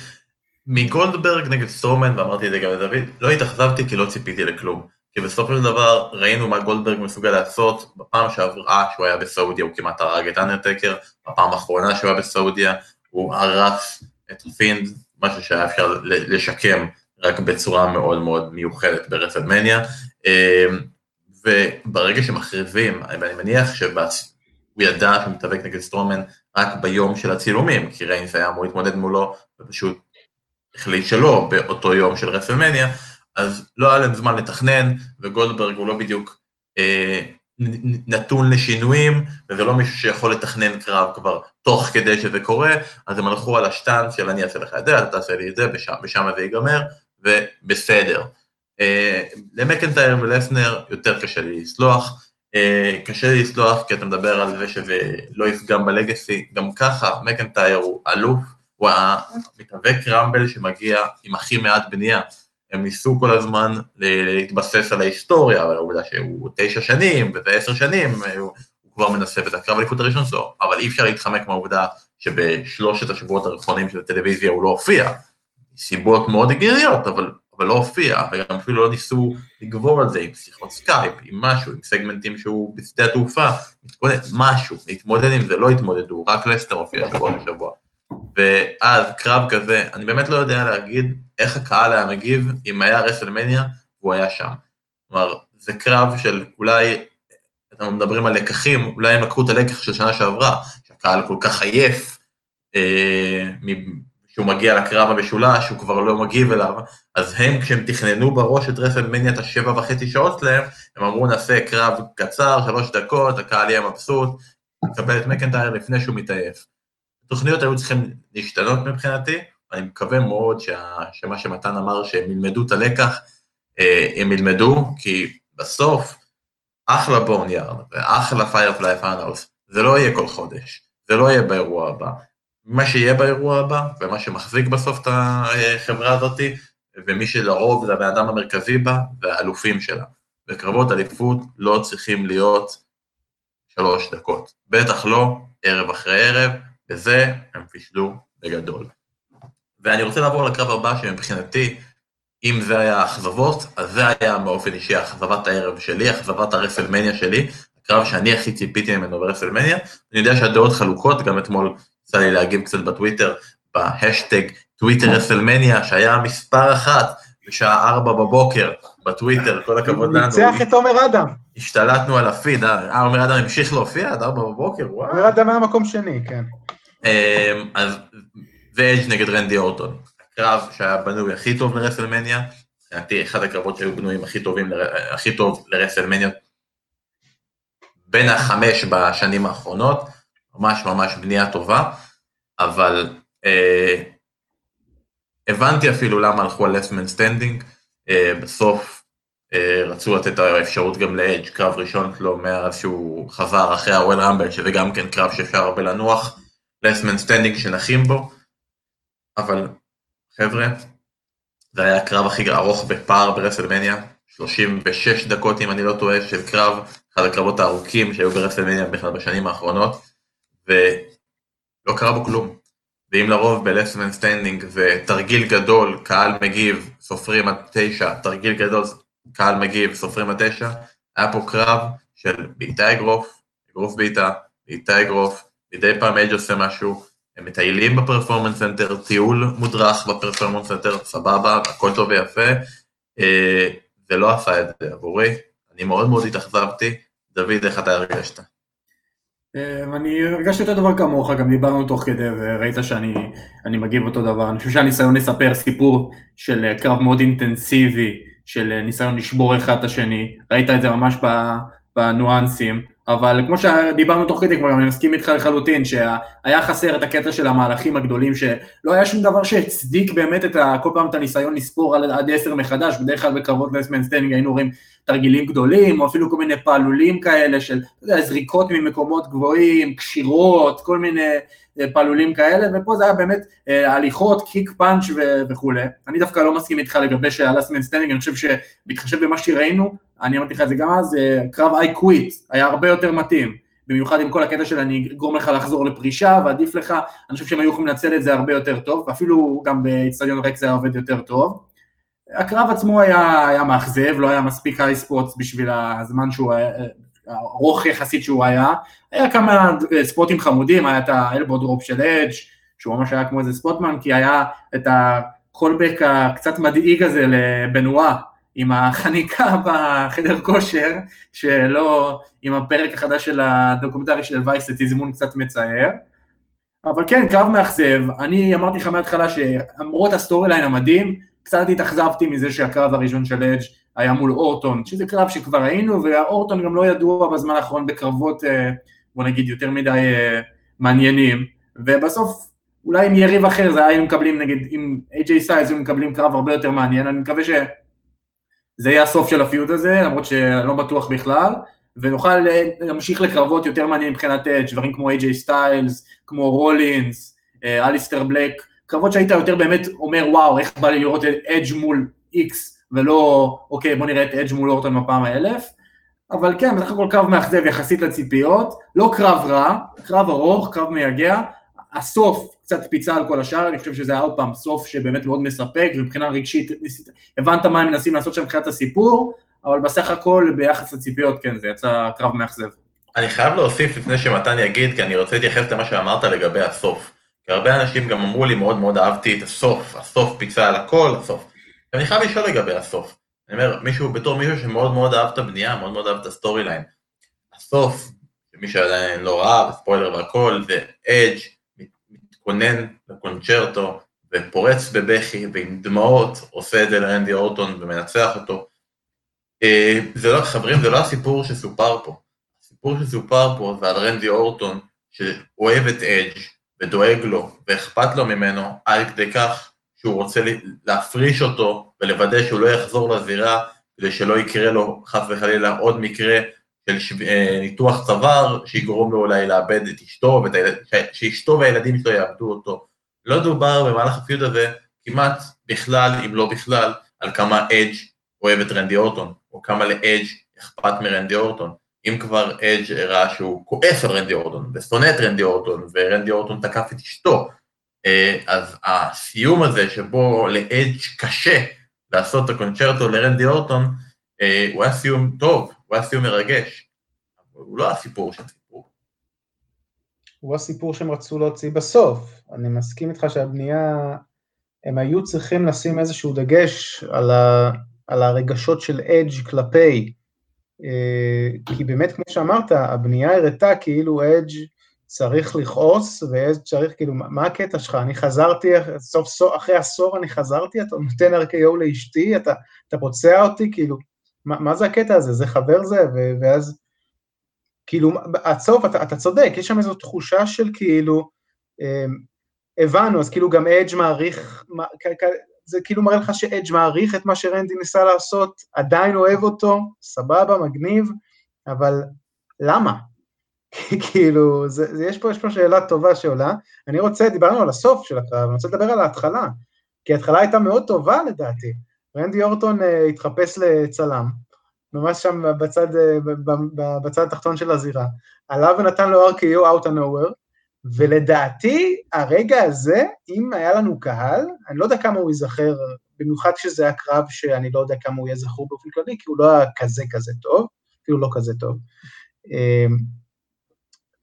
מגולדברג נגד סטרומן, ואמרתי את זה גם לדוד, לא התאכזבתי כי לא ציפיתי לכלום. כי בסופו של דבר ראינו מה גולדברג מסוגל לעשות, בפעם שעברה שהוא היה בסעודיה הוא כמעט הרג את אנדרטייקר, בפעם האחרונה שהוא היה בסעודיה הוא הרס את Fiend, משהו שהיה אפשר לשקם רק בצורה מאוד מאוד מיוחדת ברסלמניה, אמ, וברגע שמחריבים, אני מניח שהוא ידע שהוא מתאבק נגד סטרומן רק ביום של הצילומים, כי ריינס היה אמור להתמודד מולו, ופשוט החליט שלא באותו יום של רסלמניה, אז לא היה להם זמן לתכנן, וגולדברג הוא לא בדיוק אה, נתון לשינויים, וזה לא מישהו שיכול לתכנן קרב כבר תוך כדי שזה קורה, אז הם הלכו על השטאנץ של אני אעשה לך את זה, אתה תעשה לי את זה, ושם, זה ייגמר, ובסדר. אה, למקנטייר ולסנר יותר קשה לי לסלוח, אה, קשה לי לסלוח כי אתה מדבר על זה שזה לא יפגם בלגסי, גם ככה מקנטייר הוא אלוף, הוא המתאבק רמבל שמגיע עם הכי מעט בנייה. הם ניסו כל הזמן להתבסס על ההיסטוריה, על העובדה שהוא תשע שנים, וזה עשר שנים, הוא, הוא כבר מנסה את הקרב האליפות הראשון שלו, אבל אי אפשר להתחמק מהעובדה שבשלושת השבועות האחרונים של הטלוויזיה הוא לא הופיע. סיבות מאוד הגיוניות, אבל, אבל לא הופיע, וגם אפילו לא ניסו לגבור על זה עם שיחות סקייפ, עם משהו, עם סגמנטים שהוא בשדה התעופה, מתכונן, משהו, להתמודד עם זה, לא התמודדו, רק לסנר הופיע שבוע לשבוע. ואז קרב כזה, אני באמת לא יודע להגיד איך הקהל היה מגיב אם היה רסלמניה והוא היה שם. כלומר, זה קרב של אולי, אנחנו מדברים על לקחים, אולי הם לקחו את הלקח של שנה שעברה, שהקהל כל כך עייף, אה, שהוא מגיע לקרב המשולש, הוא כבר לא מגיב אליו, אז הם, כשהם תכננו בראש את רסלמניה את השבע וחצי שעות שלהם, הם אמרו נעשה קרב קצר, שלוש דקות, הקהל יהיה מבסוט, נקבל את מקנטייר לפני שהוא מתעייף. התוכניות היו צריכים להשתנות מבחינתי, אני מקווה מאוד שה, שמה שמתן אמר, שהם ילמדו את הלקח, אה, הם ילמדו, כי בסוף, אחלה Boneyard ואחלה Firefly Funhouse, זה לא יהיה כל חודש, זה לא יהיה באירוע הבא. מה שיהיה באירוע הבא, ומה שמחזיק בסוף את החברה הזאתי, ומי שלרוב זה הבן אדם המרכזי בה, והאלופים שלה. וקרבות אליפות לא צריכים להיות שלוש דקות. בטח לא ערב אחרי ערב, בזה הם פישלו בגדול. ואני רוצה לעבור לקרב הבא שמבחינתי, אם זה היה אכזבות, אז זה היה באופן אישי אכזבת הערב שלי, אכזבת הרסלמניה שלי, הקרב שאני הכי ציפיתי ממנו ברסלמניה. אני יודע שהדעות חלוקות, גם אתמול יצא לי להגיב קצת בטוויטר, בהאשטג טוויטר רסלמניה, שהיה מספר אחת בשעה ארבע בבוקר בטוויטר, כל הכבוד לנו. ניצח את עומר אדם. השתלטנו על הפיד, אה, עומר אדם המשיך להופיע עד ארבע בבוקר, וואו. עומר אדם היה מקום שני, כן. אמ, אז זה נגד רנדי אורטון, הקרב שהיה בנוי הכי טוב לרסלמניה, לדעתי אחד הקרבות שהיו בנויים הכי טובים, הכי טוב לרסלמניה בין החמש בשנים האחרונות, ממש ממש בנייה טובה, אבל אה, הבנתי אפילו למה הלכו על Last Man Standing, אה, בסוף אה, רצו לתת האפשרות גם לאדג' קרב ראשון שלו מאז שהוא חזר אחרי הרויאל רמבל, שזה גם כן קרב שאפשר הרבה לנוח, Last Man Standing שנחים בו, אבל חבר'ה, זה היה הקרב הכי ארוך בפער ברסלמניה, 36 דקות אם אני לא טועה של קרב, אחד הקרבות הארוכים שהיו ברסלמניה בכלל בשנים האחרונות, ולא קרה בו כלום. ואם לרוב ב Last Man Standing זה תרגיל גדול, קהל מגיב, סופרים עד תשע, תרגיל גדול, קהל מגיב, סופרים עד תשע, היה פה קרב של בעיטה אגרוף, אגרוף בעיטה, בעיטה אגרוף, מדי פעם אדג' עושה משהו, הם מטיילים ב Performance Center, טיול מודרך ב Performance Center, סבבה, הכל טוב ויפה, אה, זה לא עשה את זה עבורי, אני מאוד מאוד התאכזבתי, דוד, איך אתה הרגשת? אה, אני הרגשתי אותו דבר כמוך, גם דיברנו תוך כדי וראית שאני מגיב אותו דבר. אני חושב שהניסיון לספר סיפור של קרב מאוד אינטנסיבי, של ניסיון לשבור אחד את השני, ראית את זה ממש בניואנסים, אבל כמו שדיברנו תוך כדי כבר, אני מסכים איתך לחלוטין, שהיה חסר את הקטע של המהלכים הגדולים, שלא היה שום דבר שהצדיק באמת את ה, כל פעם את הניסיון לספור עד, עד עשר מחדש, בדרך כלל בקרבות Last Man Standing היינו רואים תרגילים גדולים, או אפילו כל מיני פעלולים כאלה שאתה יודע, זריקות ממקומות גבוהים, קשירות, כל מיני פעלולים כאלה, ופה זה היה באמת אה, הליכות, kick punch וכולי. אני דווקא לא מסכים איתך לגבי שה Last Man Standing, אני חושב שבהתחשב במה שראינו, אני אמרתי לך את זה גם אז, אה, קרב I Quit היה הרבה יותר מתאים. במיוחד עם כל הקטע של אני אגרום לך לחזור לפרישה ועדיף לך, אני חושב שהם היו יכולים לנצל את זה הרבה יותר טוב, ואפילו גם באיצטדיון ריק זה היה עובד יותר טוב. הקרב עצמו היה, היה מאכזב, לא היה מספיק high spots בשביל הזמן שהוא היה, ארוך יחסית שהוא היה, היה כמה ספוטים חמודים, היה את ה elbow drop של אדג' שהוא ממש היה כמו איזה spot man, כי היה את ה callback הקצת מדאיג הזה לבנואה, עם החניקה בחדר כושר, שלא, עם הפרק החדש של הדוקומנטרי של Vice, זה תזמון קצת מצער. אבל כן, קרב מאכזב, אני אמרתי לך מההתחלה שלמרות ה storyline המדהים, קצת התאכזבתי מזה שהקרב הראשון של אדג' היה מול אורטון, שזה קרב שכבר היינו, ואורטון גם לא ידוע בזמן האחרון בקרבות, אה, בוא נגיד, יותר מדי אה, מעניינים, ובסוף אולי עם יריב אחר זה היינו מקבלים נגיד, עם איי-ג'יי סטיילס היינו מקבלים קרב הרבה יותר מעניין, אני מקווה שזה יהיה הסוף של ה feud הזה, למרות שלא בטוח בכלל, ונוכל אה, להמשיך לקרבות יותר מעניינים מבחינת דברים כמו איי-ג'יי סטיילס, כמו רולינס, אליסטר בלק, קרבות שהיית יותר באמת אומר, וואו, איך בא לי לראות אדג' מול איקס, ולא, אוקיי, בוא נראה את אדג' מול אורטון בפעם האלף. אבל כן, בסך הכל קרב מאכזב יחסית לציפיות, לא קרב רע, קרב ארוך, קרב מייגע, הסוף קצת פיצה על כל השאר, אני חושב שזה היה עוד פעם סוף שבאמת מאוד מספק, ומבחינה רגשית הבנת מה הם מנסים לעשות שם מבחינת הסיפור, אבל בסך הכל ביחס לציפיות כן, זה יצא קרב מאכזב. אני חייב להוסיף לפני שמתן יגיד, כי אני רוצה להתייחס למה שאמרת לגבי הסוף. כי הרבה אנשים גם אמרו לי, מאוד מאוד אהבתי את הסוף, הסוף פיצה על הכל, הסוף. אני חייב לשאול לגבי הסוף. אני אומר, מישהו, בתור מישהו שמאוד מאוד אהב את הבנייה, מאוד מאוד אהב את ה storyline. הסוף, מי שעדיין לא ראה, ספוילר והכל, זה אדג' מתכונן ל Conchairto, ופורץ בבכי, ועם דמעות עושה את זה לרנדי אורטון ומנצח אותו. אה, זה לא, חברים, זה לא הסיפור שסופר פה. הסיפור שסופר פה זה על רנדי אורטון, שאוהב את אדג' ודואג לו, ואכפת לו ממנו, עד כדי כך שהוא רוצה להפריש אותו ולוודא שהוא לא יחזור לזירה, כדי שלא יקרה לו חס וחלילה עוד מקרה של אה, ניתוח צוואר, שיגרום לו אולי לאבד את אשתו, ואת הילד, שאשתו והילדים שלו יאבדו אותו. לא דובר במהלך הפיוד הזה כמעט בכלל, אם לא בכלל, על כמה אדג' אוהב את רנדי אורטון, או כמה לאדג' אכפת מרנדי אורטון. אם כבר אדג' הראה שהוא כועס על רנדי אורטון, ושונא את רנדי אורטון, ורנדי אורטון תקף את אשתו, אז הסיום הזה שבו לאדג' קשה לעשות את הקונצ'רטו לרנדי אורטון, אה, הוא היה סיום טוב, הוא היה סיום מרגש, אבל הוא לא הסיפור של סיפור. הוא הסיפור שהם רצו להוציא בסוף. אני מסכים איתך שהבנייה, הם היו צריכים לשים איזשהו דגש על, ה, על הרגשות של אדג' כלפי, אה, כי באמת, כמו שאמרת, הבנייה הראתה כאילו אדג' צריך לכעוס, ואדג' צריך, כאילו, מה הקטע שלך? אני חזרתי, סוף סוף, אחרי עשור אני חזרתי, אתה נותן RKO לאשתי, אתה, אתה פוצע אותי, כאילו, מה, מה זה הקטע הזה? זה חבר זה? ו, ואז, כאילו, עד סוף, אתה, אתה צודק, יש שם איזו תחושה של כאילו, אה, הבנו, אז כאילו גם אדג' מעריך, זה כאילו מראה לך שאדג' מעריך את מה שרנדי ניסה לעשות, עדיין אוהב אותו, סבבה, מגניב, אבל למה? כאילו, זה, זה, יש, פה, יש פה שאלה טובה שעולה. אני רוצה, דיברנו על הסוף של הקרב, אני רוצה לדבר על ההתחלה, כי ההתחלה הייתה מאוד טובה לדעתי. רנדי אורטון uh, התחפש לצלם, ממש שם בצד, uh, בצד התחתון של הזירה, עלה ונתן לו RKO out of nowhere, ולדעתי, הרגע הזה, אם היה לנו קהל, אני לא יודע כמה הוא ייזכר, במיוחד כשזה היה קרב שאני לא יודע כמה הוא יהיה זכור באופן כללי, כי הוא לא היה כזה כזה טוב, אפילו לא כזה טוב.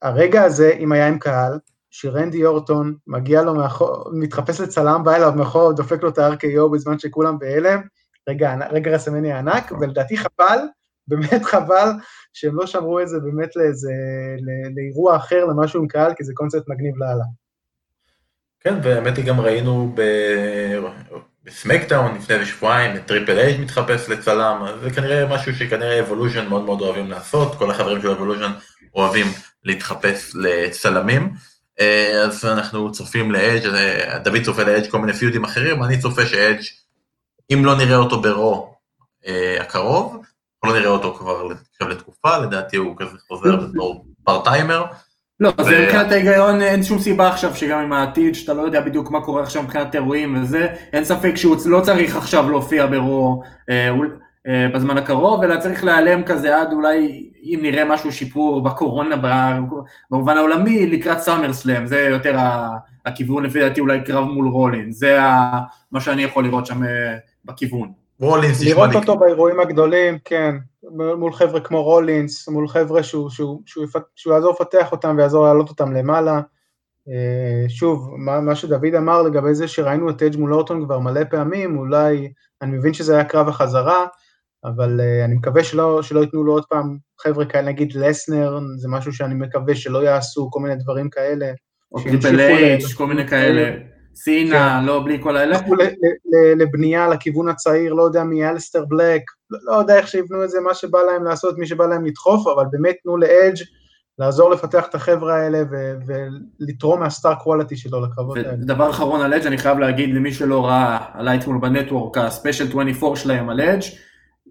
הרגע הזה, אם היה עם קהל, שרנדי אורטון מגיע לו מאחור, מתחפש לצלם, בא אליו מאחור, דופק לו את ה-RKO בזמן שכולם בהלם, רגע, רגע רסלמניה ענק, ולדעתי חבל, באמת חבל שהם לא שמרו את זה באמת לאיזה, לאירוע אחר, למשהו עם קהל, כי זה קונספט מגניב לאללה. כן, והאמת היא גם ראינו ב... בסמקדאון לפני שבועיים, את טריפל אייץ' מתחפש לצלם, זה כנראה משהו שכנראה אבולושן מאוד מאוד אוהבים לעשות, כל החברים של אבולושן אוהבים להתחפש לצלמים, אה, אז אנחנו צופים לאדג', דוד צופה לאדג' כל מיני פיודים אחרים, אני צופה שאדג', אם לא נראה אותו ברו אה, הקרוב, לא נראה אותו כבר עכשיו לתקופה, לדעתי הוא כזה חוזר בתור פארטיימר. לא, זה מבחינת ההיגיון, אין שום סיבה עכשיו שגם עם העתיד, שאתה לא יודע בדיוק מה קורה עכשיו מבחינת אירועים וזה, אין ספק שהוא לא צריך עכשיו להופיע ברו אה, אה, בזמן הקרוב, אלא צריך להיעלם כזה עד אולי, אם נראה משהו שיפור בקורונה, במובן העולמי, לקראת סאמר סלאם, זה יותר הכיוון לפי דעתי אולי קרב מול רולין, זה מה שאני יכול לראות שם אה, בכיוון. רולינס לראות אותו באירועים הגדולים, כן, מול חבר'ה כמו רולינס, מול חבר'ה שהוא, שהוא, שהוא, שהוא, שהוא יעזור לפתח אותם ויעזור להעלות אותם למעלה. אה, שוב, מה, מה שדוד אמר לגבי זה שראינו את אג' מול אורטון כבר מלא פעמים, אולי, אני מבין שזה היה קרב החזרה, אבל אה, אני מקווה שלא, שלא ייתנו לו עוד פעם חבר'ה כאלה, נגיד לסנר, זה משהו שאני מקווה שלא יעשו, כל מיני דברים כאלה. או טריפל אייץ', כל מיני כאלה. סינה, כן. לא בלי כל האלה. לבנייה לכיוון הצעיר, לא יודע מי, אליסטר בלק, לא יודע איך שיבנו את זה, מה שבא להם לעשות, מי שבא להם לדחוף, אבל באמת תנו לאדג' לעזור לפתח את החבר'ה האלה ולתרום מה star quality שלו לקרבות האלה. דבר אחרון על אדג', אני חייב להגיד למי שלא ראה, עלה אתמול בנטוורק, הספיישל 24 שלהם על אדג',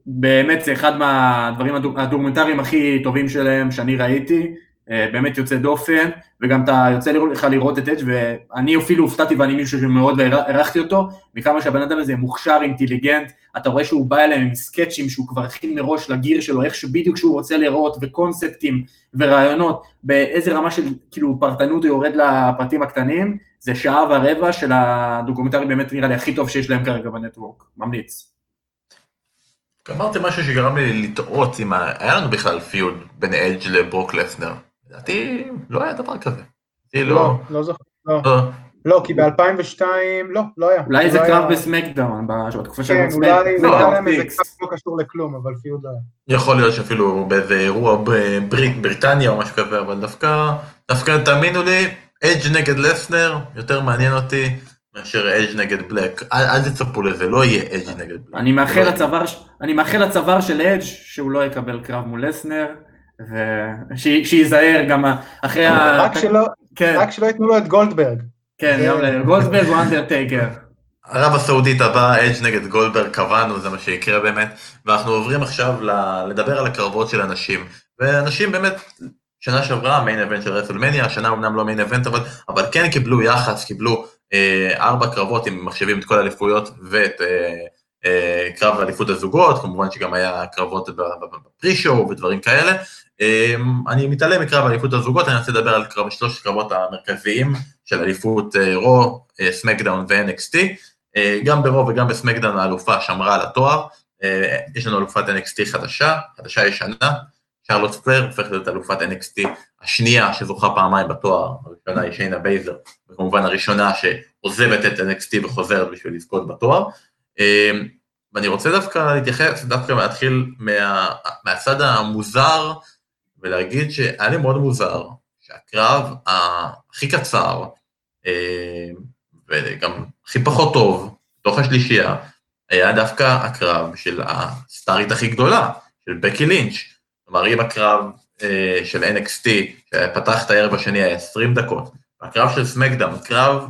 באמת זה אחד מהדברים הדוקומנטריים הכי טובים שלהם שאני ראיתי, באמת יוצא דופן, וגם אתה יוצא לך לראות את אדג' ואני אפילו הופתעתי ואני מישהו שמאוד הערכתי אותו, מכמה שהבן אדם הזה מוכשר, אינטליגנט, אתה רואה שהוא בא אליהם עם סקצ'ים שהוא כבר הכין מראש לגיר שלו, איך שבדיוק שהוא רוצה לראות, וקונספטים ורעיונות, באיזה רמה של כאילו פרטנות הוא יורד לפרטים הקטנים, זה שעה ורבע של הדוקומנטרי באמת נראה לי הכי טוב שיש להם כרגע בנטוורק, ממליץ. אמרתי משהו שגרם לי לטעות אם היה לנו בכלל פיוד בין אדג' לברוק לפנר. לדעתי לא היה דבר כזה. לא, לא, לא זוכר, לא. לא. לא, כי ב-2002, לא, לא היה. אולי לא קרב בסמקדאון, בתקופה של כן, אולי להם איזה קרב לא קשור לכלום, אבל פיוד לא היה. יכול להיות שאפילו באיזה אירוע בבריטניה או משהו כזה, אבל דווקא, דווקא תאמינו לי, אדג' נגד לפנר, יותר מעניין אותי מאשר אדג' נגד בלק. אל תצפו לזה, לא יהיה אדג' נגד בלק. אני מאחל לצוואר של אדג' שהוא לא יקבל קרב מול לפנר. ושייזהר גם אחרי ה... רק שלא, כן. רק שלא ייתנו לו את גולדברג. כן, גם גולדברג הוא אנדרטייקר. ערב הסעודית הבא, אדג' נגד גולדברג, קבענו, זה מה שיקרה באמת, ואנחנו עוברים עכשיו לדבר על הקרבות של הנשים. והנשים באמת, שנה שעברה, main event של רסלמניה, השנה אמנם לא main event, אבל, אבל כן קיבלו יחס, קיבלו ארבע קרבות, אם מחשבים את כל האליפויות ואת אה, אה, קרב אליפות הזוגות, כמובן שגם היה קרבות ב pre-show ודברים כאלה. אני מתעלם מקרב אליפות הזוגות, אני רוצה לדבר על קרב, שלושת הקרבות המרכזיים של אליפות אה, רו, אה, סמקדאון ו-NXT. אה, גם ברו וגם בסמקדאון האלופה שמרה על התואר. יש לנו אלופת NXT חדשה, חדשה ישנה, שרלוט פלר הופכת להיות אלופת NXT השנייה שזוכה פעמיים בתואר, הראשונה היא שיינה בייזר, וכמובן הראשונה שעוזבת את NXT וחוזרת בשביל לזכות בתואר. ואני רוצה דווקא להתייחס, דווקא להתחיל מה, מהצד המוזר ולהגיד שהיה לי מאוד מוזר שהקרב הכי קצר אה, וגם הכי פחות טוב, בתוך השלישייה, היה דווקא הקרב של הסטארית הכי גדולה, של בקי לינץ'. כלומר, אם הקרב אה, של NXT, שפתח את הערב השני, היה 20 דקות, והקרב של סמקדאון, קרב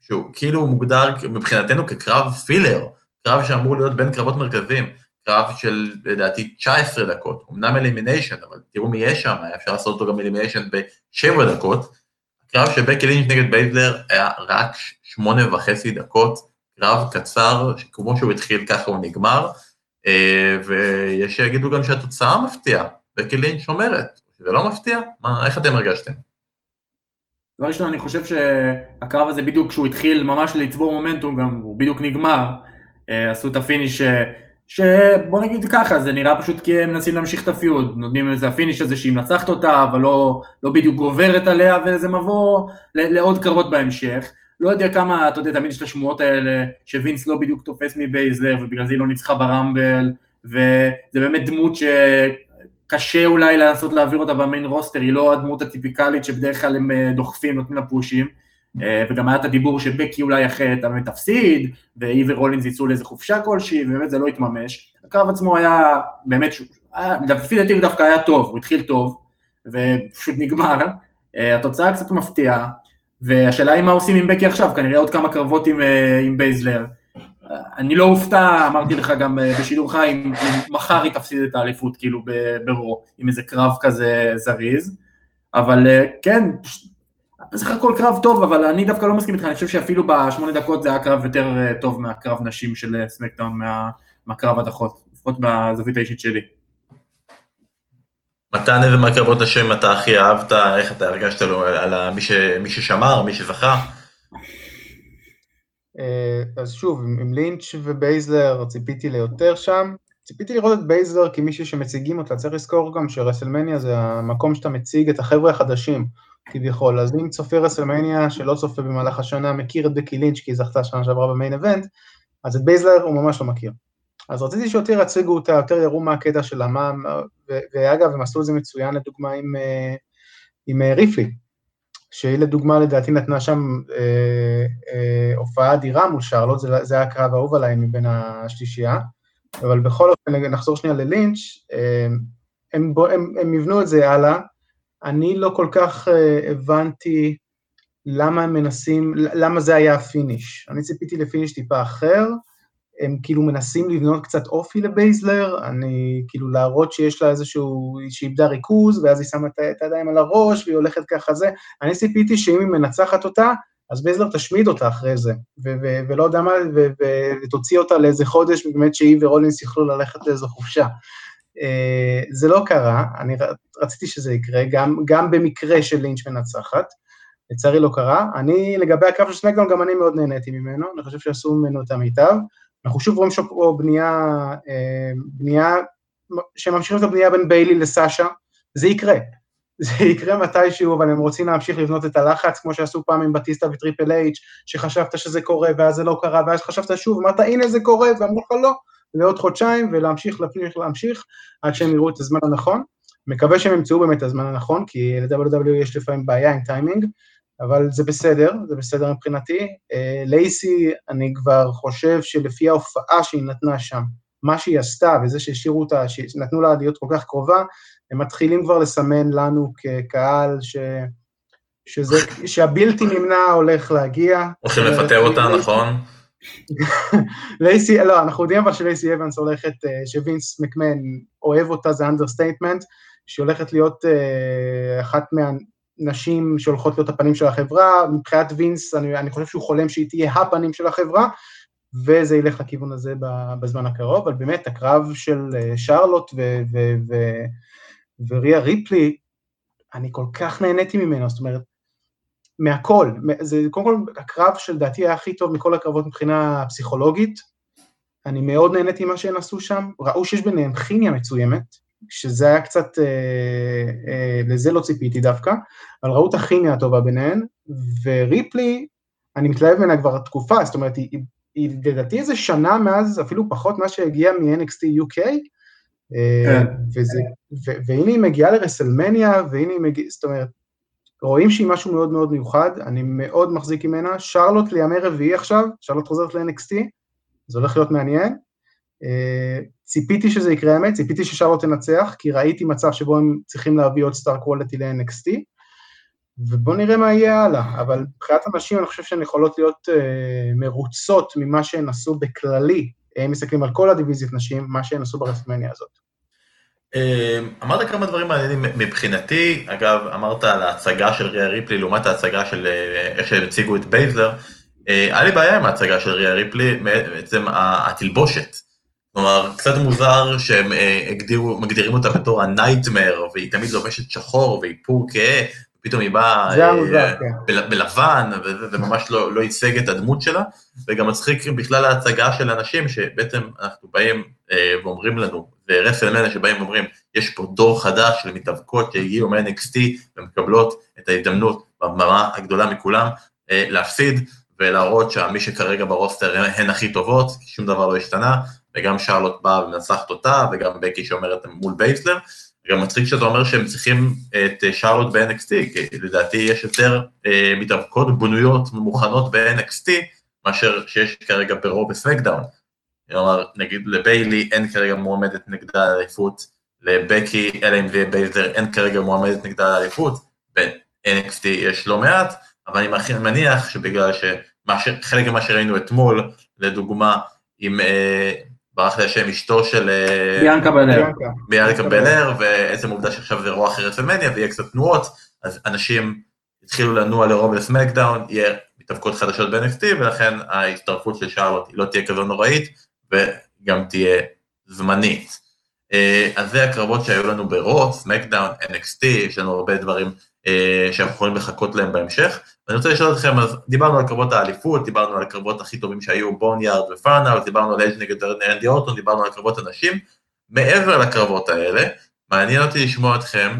שהוא כאילו מוגדר מבחינתנו כקרב filler, קרב שאמור להיות בין קרבות מרכזיים, קרב של לדעתי 19 דקות, אמנם elimination, אבל תראו מי יש שם, היה אפשר לעשות אותו גם elimination בשבע דקות. הקרב של בקי לינץ' נגד בייזלר היה רק שמונה וחצי דקות, קרב קצר, כמו שהוא התחיל ככה הוא נגמר, ויש שיגידו גם שהתוצאה מפתיעה, בקי לינץ' אומרת, זה לא מפתיע? מה, איך אתם הרגשתם? דבר ראשון, אני חושב שהקרב הזה בדיוק כשהוא התחיל ממש לצבור מומנטום, גם הוא בדיוק נגמר, אה, עשו את ה finish שבוא נגיד ככה, זה נראה פשוט כי הם מנסים להמשיך את ה feud, נותנים לזה ה finish הזה שהיא מנצחת אותה, אבל לא, לא בדיוק גוברת עליה, וזה מבוא לעוד קרבות בהמשך. לא יודע כמה, אתה יודע, תמיד יש את השמועות האלה, שווינס לא בדיוק תופס מבייזלר, ובגלל זה היא לא ניצחה ברמבל, וזה באמת דמות שקשה אולי לנסות להעביר אותה במיין רוסטר, היא לא הדמות הטיפיקלית שבדרך כלל הם אה, דוחפים, נותנים לה פושים. אה, וגם היה את הדיבור שבקי אולי אחרת באמת תפסיד, והיא ורולינס יצאו לאיזה חופשה כלשהי, ובאמת זה לא התממש. הקרב עצמו היה באמת, לפי דעתי הוא דווקא היה טוב, הוא התחיל טוב, ופשוט נגמר. אה, התוצאה קצת מפתיעה, והשאלה היא מה עושים עם בקי עכשיו, כנראה עוד כמה קרבות עם, אה, עם בייזלר. אני לא אופתע, אמרתי לך גם בשידור חי, אם מחר היא תפסיד את האליפות כאילו ברו, עם איזה קרב כזה זריז, אבל כן, בסך הכל קרב טוב, אבל אני דווקא לא מסכים איתך, אני חושב שאפילו בשמונה דקות זה היה קרב יותר אה, טוב מהקרב נשים של אה, סמקדאון, מה, מהקרב הדחוק, לפחות בזווית האישית שלי. מתן, איזה מהקרבות נשים אתה הכי אהבת, איך אתה הרגשת לו, על מי, ש, מי ששמר, מי שזכה? אה, אז שוב, עם לינץ' ובייזלר ציפיתי ליותר שם, ציפיתי לראות את בייזלר כמישהו שמציגים אותה, צריך לזכור גם שרסלמניה זה המקום שאתה מציג את החבר'ה החדשים. כביכול, אז אם צופה רסלמניה שלא צופה במהלך השנה מכיר את בקי לינץ' כי היא זכתה שנה שעברה ב main event, אז את בייזלר הוא ממש לא מכיר. אז רציתי שיותר יציגו אותה, יותר יראו מה הקטע שלה, מה, ואגב, הם עשו את זה מצוין לדוגמה עם, אה, עם אה, ריפלי, שהיא לדוגמה לדעתי נתנה שם אה, אה, הופעה אדירה מול שרלוט, זה, זה היה הקרב האהוב עליי מבין השלישייה, אבל בכל אופן, נחזור שנייה ללינץ', אה, הם, הם, הם, יבנו את זה הלאה, אני לא כל כך אה, הבנתי למה הם מנסים, למה זה היה ה finish. אני ציפיתי ל finish טיפה אחר, הם כאילו מנסים לבנות קצת אופי לבייזלר, אני כאילו להראות שיש לה איזשהו, שהיא איבדה ריכוז, ואז היא שמה את הידיים על הראש, והיא הולכת ככה זה, אני ציפיתי שאם היא מנצחת אותה, אז בייזלר תשמיד אותה אחרי זה, ו- ו- ולא יודע מה, ותוציא אותה לאיזה חודש, באמת שהיא ורולינס יוכלו ללכת לאיזו חופשה. אה, זה לא קרה, אני רציתי שזה יקרה, גם, גם במקרה של לינץ' מנצחת, לצערי לא קרה. אני, לגבי הקרב של סמקדאון, גם אני מאוד נהניתי ממנו, אני חושב שעשו ממנו את המיטב. אנחנו שוב רואים פה בנייה, אה, בנייה, שממשיכים את הבנייה בין ביילי לסאשה, זה יקרה. זה יקרה מתישהו, אבל הם רוצים להמשיך לבנות את הלחץ, כמו שעשו פעם עם בטיסטה וטריפל אייץ', שחשבת שזה קורה, ואז זה לא קרה, ואז חשבת שוב, אמרת, הנה זה קורה, ואמרו לך לא, לעוד חודשיים, ולהמשיך, להמשיך, להמשיך, עד שהם יראו את הזמן הנכון. מקווה שהם ימצאו באמת את הזמן הנכון, כי ל-WWE יש לפעמים בעיה עם טיימינג, אבל זה בסדר, זה בסדר מבחינתי. אה, לייסי, אני כבר חושב שלפי ההופעה שהיא נתנה שם, מה שהיא עשתה וזה שהשאירו אותה, שנתנו לה להיות כל כך קרובה, הם מתחילים כבר לסמן לנו כקהל ש... שזה, שהבלתי נמנע הולך להגיע. הולכים לפטר אותה, נכון? לייסי, לא, אנחנו יודעים אבל שלייסי אבנס הולכת, אה, שווינס מקמן אוהב אותה, זה understatement, שהיא הולכת להיות אה, אחת מה... נשים שהולכות להיות הפנים של החברה, מבחינת וינס אני, אני חושב שהוא חולם שהיא תהיה הפנים של החברה, וזה ילך לכיוון הזה בזמן הקרוב, אבל באמת הקרב של אה, שרלוט ו- ו- ו- וריה ריפלי, אני כל כך נהניתי ממנו, זאת אומרת, מהכל, זה קודם כל הקרב שלדעתי היה הכי טוב מכל הקרבות מבחינה פסיכולוגית, אני מאוד נהניתי ממה שהם עשו שם, ראו שיש ביניהם כימיה מצוימת, שזה היה קצת, אה, אה, לזה לא ציפיתי דווקא, אבל ראו את הכימיה הטובה ביניהן, וריפלי, אני מתלהב ממנה כבר תקופה, זאת אומרת, היא, היא לדעתי איזה שנה מאז, אפילו פחות מאז שהגיעה מ-NXT UK, אה, כן. וזה, ו, והנה היא מגיעה לרסלמניה, והנה היא מגיעה, זאת אומרת, רואים שהיא משהו מאוד מאוד מיוחד, אני מאוד מחזיק ממנה, שרלוט לימי רביעי עכשיו, שרלוט חוזרת ל-NXT, זה הולך להיות מעניין, ציפיתי שזה יקרה האמת, ציפיתי ששרלוט תנצח, כי ראיתי מצב שבו הם צריכים להביא עוד star quality ל-NXT, ובואו נראה מה יהיה הלאה, אבל מבחינת הנשים אני חושב שהן יכולות להיות אה, מרוצות ממה שהן עשו בכללי, הם מסתכלים על כל ה division-יות נשים, מה שהן עשו ברסלמניה הזאת. אמ, אמרת כמה דברים מעניינים מבחינתי, אגב, אמרת על ההצגה של ריה ריפלי לעומת ההצגה של אה, איך שהם הציגו את בייזלר, אה, היה לי בעיה עם ההצגה של ריה ריפלי, בעצם התלבושת. כלומר, קצת מוזר שהם אה, הגדירו, מגדירים אותה בתור הנייטמר, והיא תמיד לובשת שחור והיא פור כהה, ופתאום היא באה אה, כן. בלבן, וממש לא, לא ייצג את הדמות שלה, וגם מצחיק בכלל ההצגה של אנשים שבעצם אנחנו באים אה, ואומרים לנו, ורסלמנה שבאים ואומרים, יש פה דור חדש של מתאבקות שהגיעו מ-NXT ומקבלות את ההזדמנות במאניה הגדולה מכולם להפסיד, ולהראות שמי שכרגע ב roster הן הכי טובות, שום דבר לא השתנה, וגם שרלוט באה ומנצחת אותה, וגם בקי שאומרת מול בייזלר. גם מצחיק שאתה אומר שהם צריכים את שרלוט ב-NXT, כי לדעתי יש יותר אה, מתאבקות בנויות ומוכנות ב-NXT, מאשר שיש כרגע ברו בסמקדאון. כלומר, נגיד לביילי אין כרגע מועמדת נגדה לאליפות, לבקי, אלא אם זה יהיה בייזלר, אין כרגע מועמדת נגדה לאליפות, ב-NXT יש לא מעט, אבל אני מניח שבגלל שחלק ממה שראינו אתמול, לדוגמה, עם אה, ברח לי השם אשתו של... אה, ביאנקה בלאייר. ביאנקה בלאייר, ועצם העובדה שעכשיו זה רואו אחרי רסלמניה ויהיה קצת תנועות, אז אנשים התחילו לנוע לרוב לסמקדאון, יהיה מתאבקות חדשות ב-NXT, ולכן ההצטרפות של שרלוט לא תהיה כזו נוראית, וגם תהיה זמנית. אה, אז זה הקרבות שהיו לנו ברו, סמקדאון, NXT, יש לנו הרבה דברים שאנחנו יכולים לחכות להם בהמשך. ואני רוצה לשאול אתכם, אז דיברנו על קרבות האליפות, דיברנו על הקרבות הכי טובים שהיו, בוניארד ופארנאוט, דיברנו על אייג' נגד אנדי אורטון, דיברנו על קרבות הנשים. מעבר לקרבות האלה, מעניין אותי לשמוע אתכם,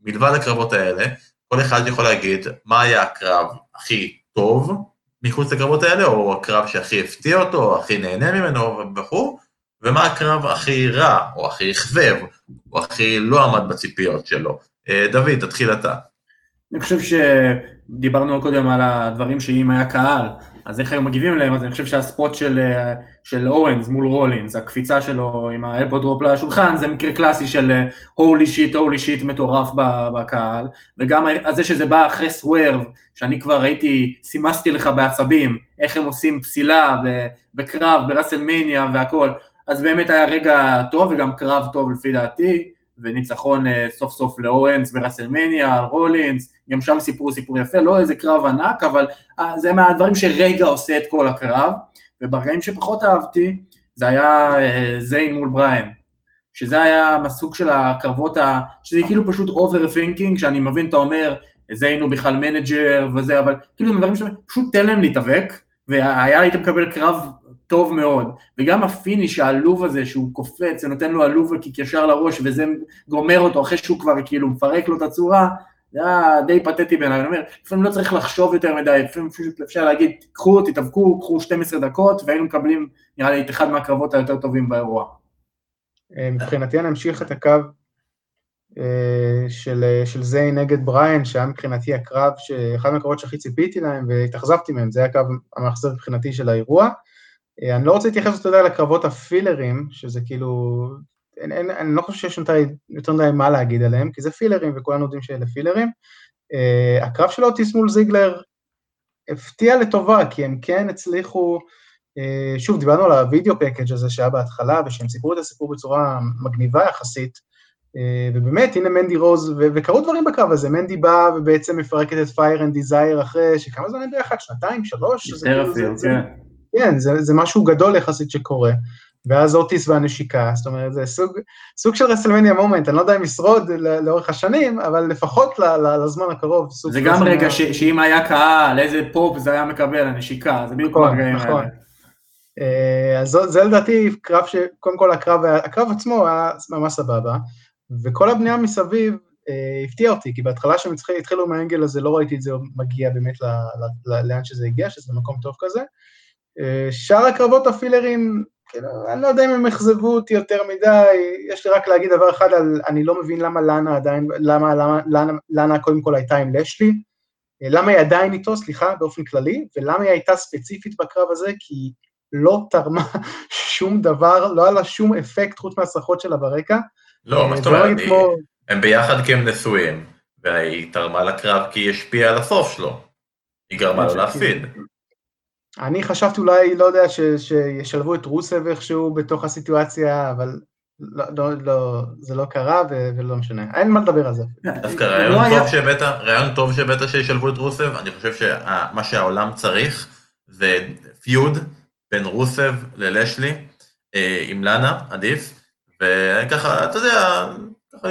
מלבד הקרבות האלה, כל אחד יכול להגיד מה היה הקרב הכי טוב מחוץ לקרבות האלה, או הקרב שהכי הפתיע אותו, או הכי נהנה ממנו וכו', ומה הקרב הכי רע, או הכי אכזב, או הכי לא עמד בציפיות שלו. אה, דוד, תתחיל אתה. אני חושב שדיברנו קודם על הדברים שאם היה קהל, אז איך היו מגיבים אליהם, אז אני חושב שה spot של, של אוונס מול רולינס, הקפיצה שלו עם ה elbow drop לשולחן, זה מקרה קלאסי של holy shit, holy shit מטורף בקהל, וגם זה שזה בא אחרי סוורב, שאני כבר הייתי, סימסתי לך בעצבים, איך הם עושים פסילה בקרב, ברסלמניה והכל, אז באמת היה רגע טוב וגם קרב טוב לפי דעתי, וניצחון אה, סוף סוף לאורנס ברסלמניה, רולינס, גם שם סיפרו סיפור יפה, לא איזה קרב ענק, אבל אה, זה מהדברים שרגע עושה את כל הקרב, וברגעים שפחות אהבתי, זה היה אה, זיין מול בריין, שזה היה מסוג של הקרבות, ה... שזה כאילו פשוט overthinking, שאני מבין, אתה אומר, זיין הוא בכלל manager וזה, אבל כאילו דברים שפשוט תן להם להתאבק, והיה היית מקבל קרב טוב מאוד, וגם ה finish העלוב הזה שהוא קופץ ונותן לו הלובה kick ישר לראש וזה גומר אותו אחרי שהוא כבר כאילו מפרק לו את הצורה, זה היה די פתטי בעיניי, אני אומר, לפעמים לא צריך לחשוב יותר מדי, לפעמים פשוט אפשר להגיד, קחו, תתאבקו, קחו 12 דקות, והיינו מקבלים נראה לי את אחד מהקרבות היותר טובים באירוע. אה, מבחינתי אני אמשיך את הקו אה, של, אה, של זיין נגד בריין, שהיה מבחינתי הקרב, אחד מהקרבות שהכי ציפיתי להם והתאכזבתי מהם, זה היה הקרב המאכזב מבחינתי של האירוע. אה, אני לא רוצה להתייחס, אתה יודע, לקרבות הפילרים, שזה כאילו, אין, אין, אני לא חושב שיש יותר מדי מה להגיד עליהם, כי זה פילרים וכולנו יודעים שאלה פילרים. Uh, הקרב של אוטיס מול זיגלר הפתיע לטובה, כי הם כן הצליחו, uh, שוב, דיברנו על ה video package הזה שהיה בהתחלה, ושהם סיפרו את הסיפור בצורה מגניבה יחסית, uh, ובאמת, הנה מנדי רוז, ו- וקרו דברים בקרב הזה, מנדי בא ובעצם מפרקת את Fire and Desire אחרי, שכמה זמן הם ביחד? שנתיים? שלוש? יותר אפילו, כן. כן, זה, זה משהו גדול יחסית שקורה. ואז אוטיס והנשיקה, זאת אומרת, זה סוג, סוג של רסלמניה moment, אני לא יודע אם ישרוד לאורך השנים, אבל לפחות לזמן הקרוב. זה גם רגע ש, שאם היה קהל, איזה פופ זה היה מקבל, הנשיקה, זה בדיוק נכון, הרגעים נכון. האלה. אה, אז זה לדעתי קרב ש... קודם כל הקרב, הקרב עצמו היה ממש סבבה, וכל הבנייה מסביב אה, הפתיע אותי, כי בהתחלה שהם התחילו מהאנגל הזה לא ראיתי את זה מגיע באמת לאן שזה הגיע, שזה מקום טוב כזה. שאר הקרבות הפילרים, כאילו, אני לא יודע אם הם אכזבו אותי יותר מדי, יש לי רק להגיד דבר אחד על, אני לא מבין למה לאנה עדיין, למה, למה לאנה, לאנה קודם כל הייתה עם לשלי, למה היא עדיין איתו, סליחה, באופן כללי, ולמה היא הייתה ספציפית בקרב הזה, כי היא לא תרמה שום דבר, לא היה לה שום אפקט חוץ מהסרחות שלה ברקע. לא, מה זאת אומרת, הם ביחד כי הם נשואים, והיא תרמה לקרב כי היא השפיעה על הסוף שלו. היא גרמה לו להפסיד. אני חשבתי אולי, לא יודע, ש, שישלבו את רוסב איכשהו בתוך הסיטואציה, אבל לא, לא, לא, זה לא קרה ו, ולא משנה, אין מה לדבר על זה. דווקא רעיון לא טוב שהבאת, רעיון טוב שהבאת שישלבו את רוסב, אני חושב שמה שהעולם צריך זה פיוד בין רוסב ללשלי, אה, עם לאנה, עדיף, וככה, אתה יודע,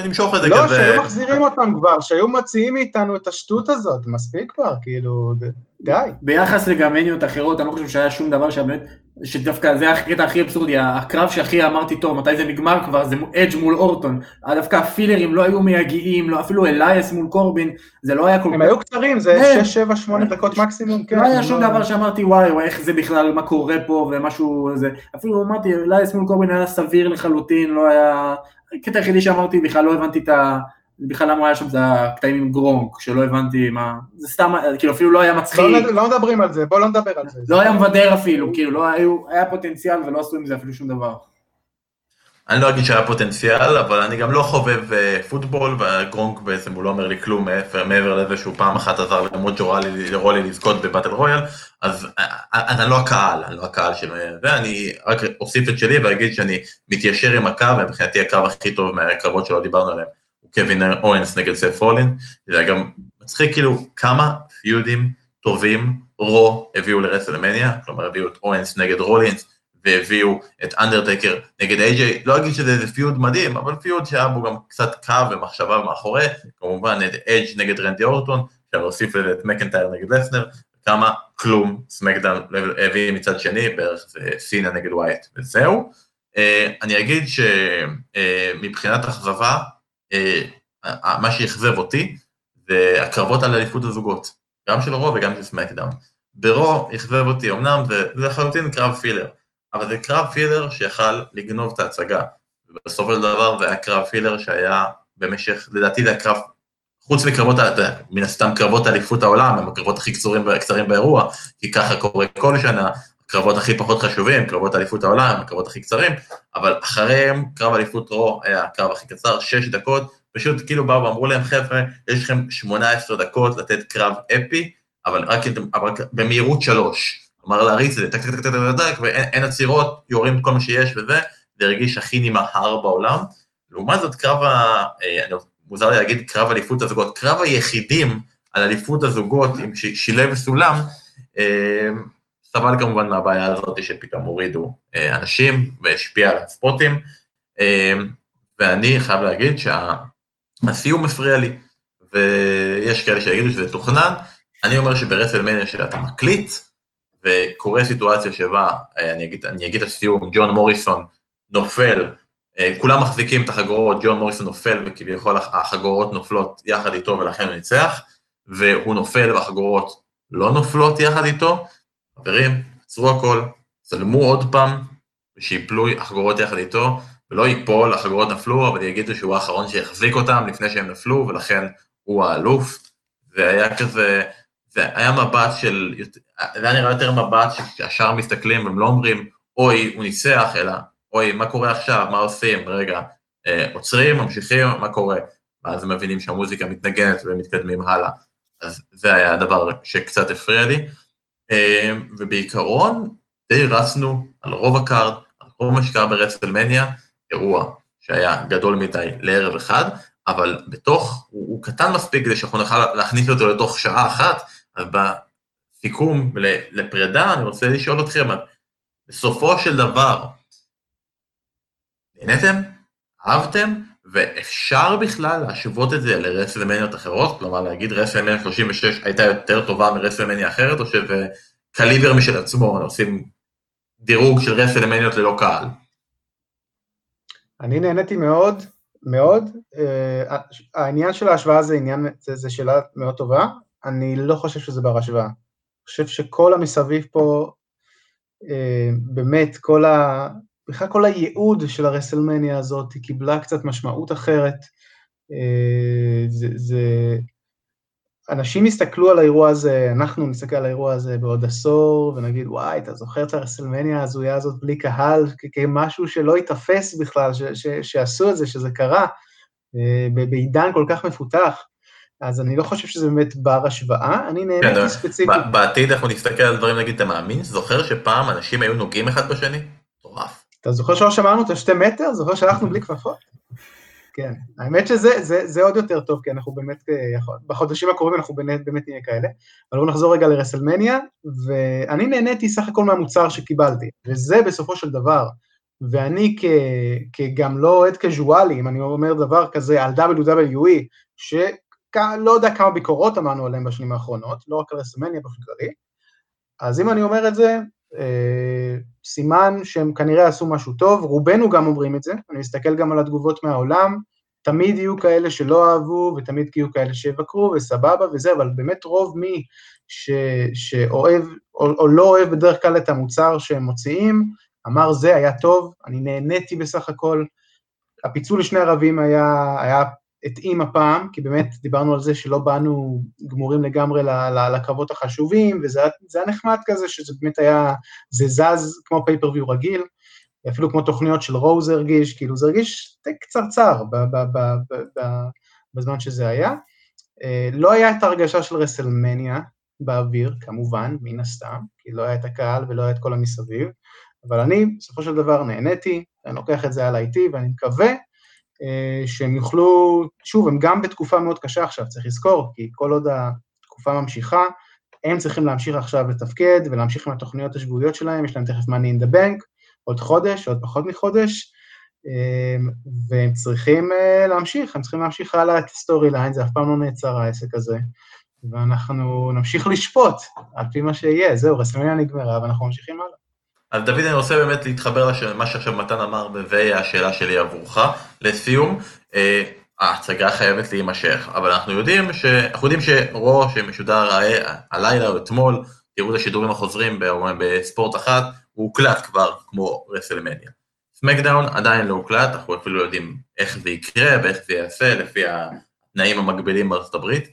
נמשוך את זה לא, כזה. לא, שהיו מחזירים אותם כבר, שהיו מציעים מאיתנו את השטות הזאת, מספיק כבר, כאילו, די. ביחס לגמניות אחרות, אני לא חושב שהיה שום דבר שבאמת, שדווקא זה הקטע הכי אבסורדי, הקרב שהכי אמרתי, טוב, מתי זה נגמר כבר, זה אדג' מול אורטון. דווקא הפילרים לא היו מייגעים, לא, אפילו אלייס מול קורבין, זה לא היה כל כך... הם היו קצרים, זה 6, 7, 8 דקות מקסימום, כן. לא היה שום דבר שאמרתי, וואי, איך זה בכלל, מה קורה פה, ומשהו, זה... אפילו אמרתי, אלייס מול קורבין היה סביר לחלוטין, לא היה... הקטע היחידי שאמרתי, בכלל לא הבנתי את ה... בכלל למה היה שם זה הקטעים עם גרונק, שלא הבנתי מה... זה סתם, כאילו אפילו לא היה מצחיק. לא, לא מדברים על זה, בוא לא נדבר על זה. לא היה מבדר אפילו, כאילו, לא היו, היה פוטנציאל ולא עשו עם זה אפילו שום דבר. אני לא אגיד שהיה פוטנציאל, אבל אני גם לא חובב אה, פוטבול, וגרונק בעצם הוא לא אומר לי כלום מעבר לזה שהוא פעם אחת עזר למוג'ו רולי לזכות בבטל רויאל, אז אה, אה, אני לא הקהל, אני לא הקהל של זה, אני רק אוסיף את שלי ואגיד שאני מתיישר עם הקו, ומבחינתי הקו הכי טוב מהקרבות שלא דיברנו עליהם הוא קווין אוונס נגד סת' רולינס, זה גם מצחיק כאילו כמה פיודים טובים רו הביאו לרסלמניה, כלומר הביאו את אוונס נגד רולינס, והביאו את אנדרטקר נגד איי-ג'יי, לא אגיד שזה איזה feud מדהים, אבל feud שהיה בו גם קצת קו ומחשבה מאחורי, כמובן את אדג' נגד רנדי אורטון, אפשר להוסיף לזה את מקנטייר נגד לסנר, כמה כלום סמקדאון הביא מצד שני, בערך זה סינה נגד ווייט, וזהו. אה, אני אגיד שמבחינת אכזבה, אה, מה שאכזב אותי, זה הקרבות על אליפות הזוגות, גם של רו וגם של סמקדאון. ברו אכזב אותי, אמנם זה לחלוטין קרב פילר, אבל זה קרב פילר שיכל לגנוב את ההצגה. ובסופו של דבר זה היה קרב פילר שהיה במשך, לדעתי זה היה קרב חוץ מקרבות, מן הסתם קרבות אליפות העולם, הם הקרבות הכי קצרים, קצרים באירוע, כי ככה קורה כל שנה, הקרבות הכי פחות חשובים, קרבות אליפות העולם, הקרבות הכי קצרים, אבל אחריהם קרב אליפות רו היה הקרב הכי קצר, שש דקות, פשוט כאילו באו ואמרו להם, חבר'ה, יש לכם 18 דקות לתת קרב אפי, אבל רק, במהירות שלוש. כלומר להריץ את זה, טק טק טק טק טק טק, ואין עצירות, יורים את כל מה שיש וזה, זה הרגיש הכי נמהר בעולם. לעומת זאת, קרב ה... אה, מוזר לי להגיד קרב אליפות הזוגות, קרב היחידים על אליפות הזוגות עם שילב סולם, אה, סבל כמובן מהבעיה הזאת שפתאום הורידו אה, אנשים והשפיע על הספוטים, ואני חייב להגיד שהסיום הפריע לי, ויש כאלה שיגידו שזה תוכנן, אני אומר שברסלמניה שאתה מקליט, וקורה סיטואציה שבה, אה, אני אגיד, את הסיום, ג'ון מוריסון נופל, אה, כולם מחזיקים את החגורות, ג'ון מוריסון נופל וכביכול החגורות נופלות יחד איתו ולכן הוא ניצח, והוא נופל והחגורות לא נופלות יחד איתו, חברים, עצרו הכל, צלמו עוד פעם, ושיפלו החגורות יחד איתו, ולא ייפול, החגורות נפלו, אבל יגידו שהוא האחרון שיחזיק אותם לפני שהם נפלו, ולכן הוא האלוף. והיה כזה, זה היה מבט של, זה היה נראה יותר מבט שהשאר מסתכלים והם לא אומרים, אוי, הוא ניצח, אלא, אוי, מה קורה עכשיו, מה עושים, רגע, אה, עוצרים, ממשיכים, מה קורה? ואז הם מבינים שהמוזיקה מתנגנת ומתקדמים הלאה. אז זה היה הדבר שקצת הפריע לי. אה, ובעיקרון, די רצנו על רוב ה card, על רוב מה שקרה ברסלמניה, אירוע שהיה גדול מדי לערב אחד, אבל בתוך, הוא, הוא קטן מספיק כדי שאנחנו נוכל להכניס אותו לתוך שעה אחת, אז בסיכום לפרידה אני רוצה לשאול אתכם, בסופו של דבר, נהנתם? אהבתם? ואפשר בכלל להשוות את זה לרסלמניות אחרות? כלומר להגיד רסלמניה 36 הייתה יותר טובה מרסלמניה אחרת, או שזה קליבר משל עצמו, עושים דירוג של רסלמניות ללא קהל? אני נהניתי מאוד, מאוד. Uh, העניין של ההשוואה זה עניין, זה, זה שאלה מאוד טובה, אני לא חושב שזה בר השוואה. אני חושב שכל המסביב פה, uh, באמת, כל ה... בכלל כל הייעוד של הרסלמניה הזאת, היא קיבלה קצת משמעות אחרת. Uh, זה, זה... אנשים יסתכלו על האירוע הזה, אנחנו נסתכל על האירוע הזה בעוד עשור, ונגיד, וואי, אתה זוכר את הרסלמניה ההזויה הזאת בלי קהל, כמשהו שלא ייתפס בכלל, ש- ש- שעשו את זה, שזה קרה, אה, בעידן כל כך מפותח. אז אני לא חושב שזה באמת בר השוואה, אני נהניתי כן, ספציפית. בעתיד אנחנו נסתכל על דברים, נגיד, אתה מאמין? זוכר שפעם אנשים היו נוגעים אחד בשני? מטורף. אתה זוכר שלא שמענו את השתי מטר? זוכר שהלכנו בלי כפפות? כן, האמת שזה זה, זה עוד יותר טוב, כי אנחנו באמת, אה, בחודשים הקרובים אנחנו באמת, באמת נהיה כאלה. אבל בואו נחזור רגע לרסלמניה, ואני נהניתי סך הכל מהמוצר שקיבלתי, וזה בסופו של דבר, ואני כ, כגם לא אוהד קזואלי, אם אני אומר דבר כזה על WWE, שלא יודע כמה ביקורות אמרנו עליהם בשנים האחרונות, לא רק על רסלמניה באופן כללי, אז אם אני אומר את זה, אה, סימן שהם כנראה עשו משהו טוב, רובנו גם אומרים את זה, אני מסתכל גם על התגובות מהעולם, תמיד יהיו כאלה שלא אהבו, ותמיד יהיו כאלה שיבקרו, וסבבה וזה, אבל באמת רוב מי ש, שאוהב, או, או לא אוהב בדרך כלל את המוצר שהם מוציאים, אמר זה היה טוב, אני נהניתי בסך הכל, הפיצול לשני ערבים היה, היה התאים הפעם, כי באמת דיברנו על זה שלא באנו גמורים לגמרי לקרבות החשובים, וזה היה נחמד כזה, שזה באמת היה, זה זז כמו פייפריוויו רגיל, אפילו כמו תוכניות של רוז הרגיש, כאילו זה הרגיש קצרצר בזמן שזה היה. אה, לא היה את ההרגשה של רסלמניה באוויר, כמובן, מן הסתם, כי לא היה את הקהל ולא היה את כל המסביב, אבל אני בסופו של דבר נהניתי, אני לוקח את זה הלאה איתי, ואני מקווה שהם יוכלו, שוב, הם גם בתקופה מאוד קשה עכשיו, צריך לזכור, כי כל עוד התקופה ממשיכה, הם צריכים להמשיך עכשיו לתפקד ולהמשיך עם התוכניות השבועיות שלהם, יש להם תכף money in the bank, עוד חודש, עוד פחות מחודש, אה, והם צריכים אה, להמשיך, הם צריכים להמשיך הלאה את ה storyline, זה אף פעם לא נעצר העסק הזה, ואנחנו נמשיך לשפוט על פי מה שיהיה, זהו, רסלמניה נגמרה ואנחנו ממשיכים הלאה. אז דוד, אני רוצה באמת להתחבר למה שעכשיו מתן אמר, וזה השאלה שלי עבורך. לסיום, אה, ההצגה חייבת להימשך, אבל אנחנו יודעים, ש... אנחנו יודעים שרו שמשודר הלילה או אתמול, תראו את השידורים החוזרים בספורט אחת, הוא הוקלט כבר כמו רסלמניה. סמקדאון עדיין לא הוקלט, אנחנו אפילו לא יודעים איך זה יקרה ואיך זה ייעשה לפי התנאים המקבילים בארצות הברית,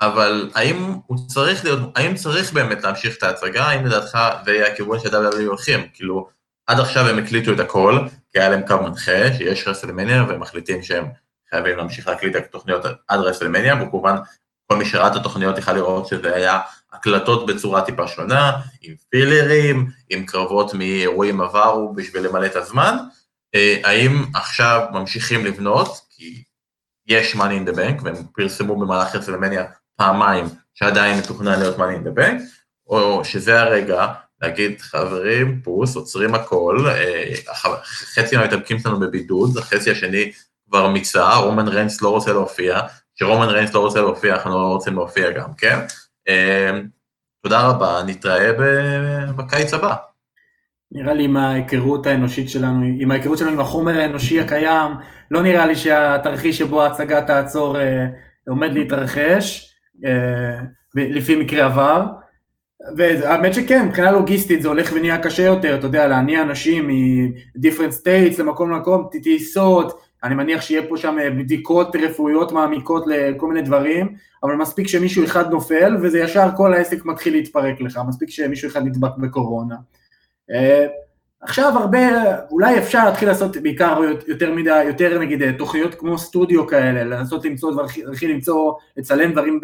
אבל האם הוא צריך להיות, האם צריך באמת להמשיך את ההצגה, האם לדעתך זה יהיה הכיוון ש-WWE הולכים? כאילו, עד עכשיו הם הקליטו את הכל, כי היה להם קו מנחה, שיש רסלמניה, והם מחליטים שהם חייבים להמשיך להקליט את התוכניות עד רסלמניה, וכמובן כל מי שראה את התוכניות יכל לראות שזה היה הקלטות בצורה טיפה שונה, עם פילרים, עם קרבות מאירועים עברו בשביל למלא את הזמן. אה, האם עכשיו ממשיכים לבנות, כי יש money in the bank, והם פרסמו במהלך רסלמניה פעמיים שעדיין מתוכנן להיות money in the או שזה הרגע להגיד, חברים, פוס, עוצרים הכל, אה, חצי מהמתאבקים שלנו בבידוד, החצי השני כבר מיצה, רומן ריינס לא רוצה להופיע, כשרומן ריינס לא רוצה להופיע, אנחנו לא רוצים להופיע גם, כן? אה, תודה רבה, נתראה בקיץ הבא. נראה לי עם ההיכרות האנושית שלנו, עם ההיכרות שלנו עם החומר האנושי הקיים, לא נראה לי שהתרחיש שבו ההצגה תעצור אה, עומד להתרחש, לפי מקרה עבר. והאמת שכן, מבחינה לוגיסטית זה הולך ונהיה קשה יותר, אתה יודע, להניע אנשים מ-different states למקום למקום, טיסות, אני מניח שיהיה פה שם אה, בדיקות רפואיות מעמיקות לכל מיני דברים, אבל מספיק שמישהו אחד נופל וזה ישר כל העסק מתחיל להתפרק לך, מספיק שמישהו אחד נדבק בקורונה. אה, עכשיו הרבה, אולי אפשר להתחיל לעשות בעיקר יותר מדי, יותר נגיד תוכניות כמו סטודיו כאלה, לנסות למצוא, להתחיל למצוא, לצלם דברים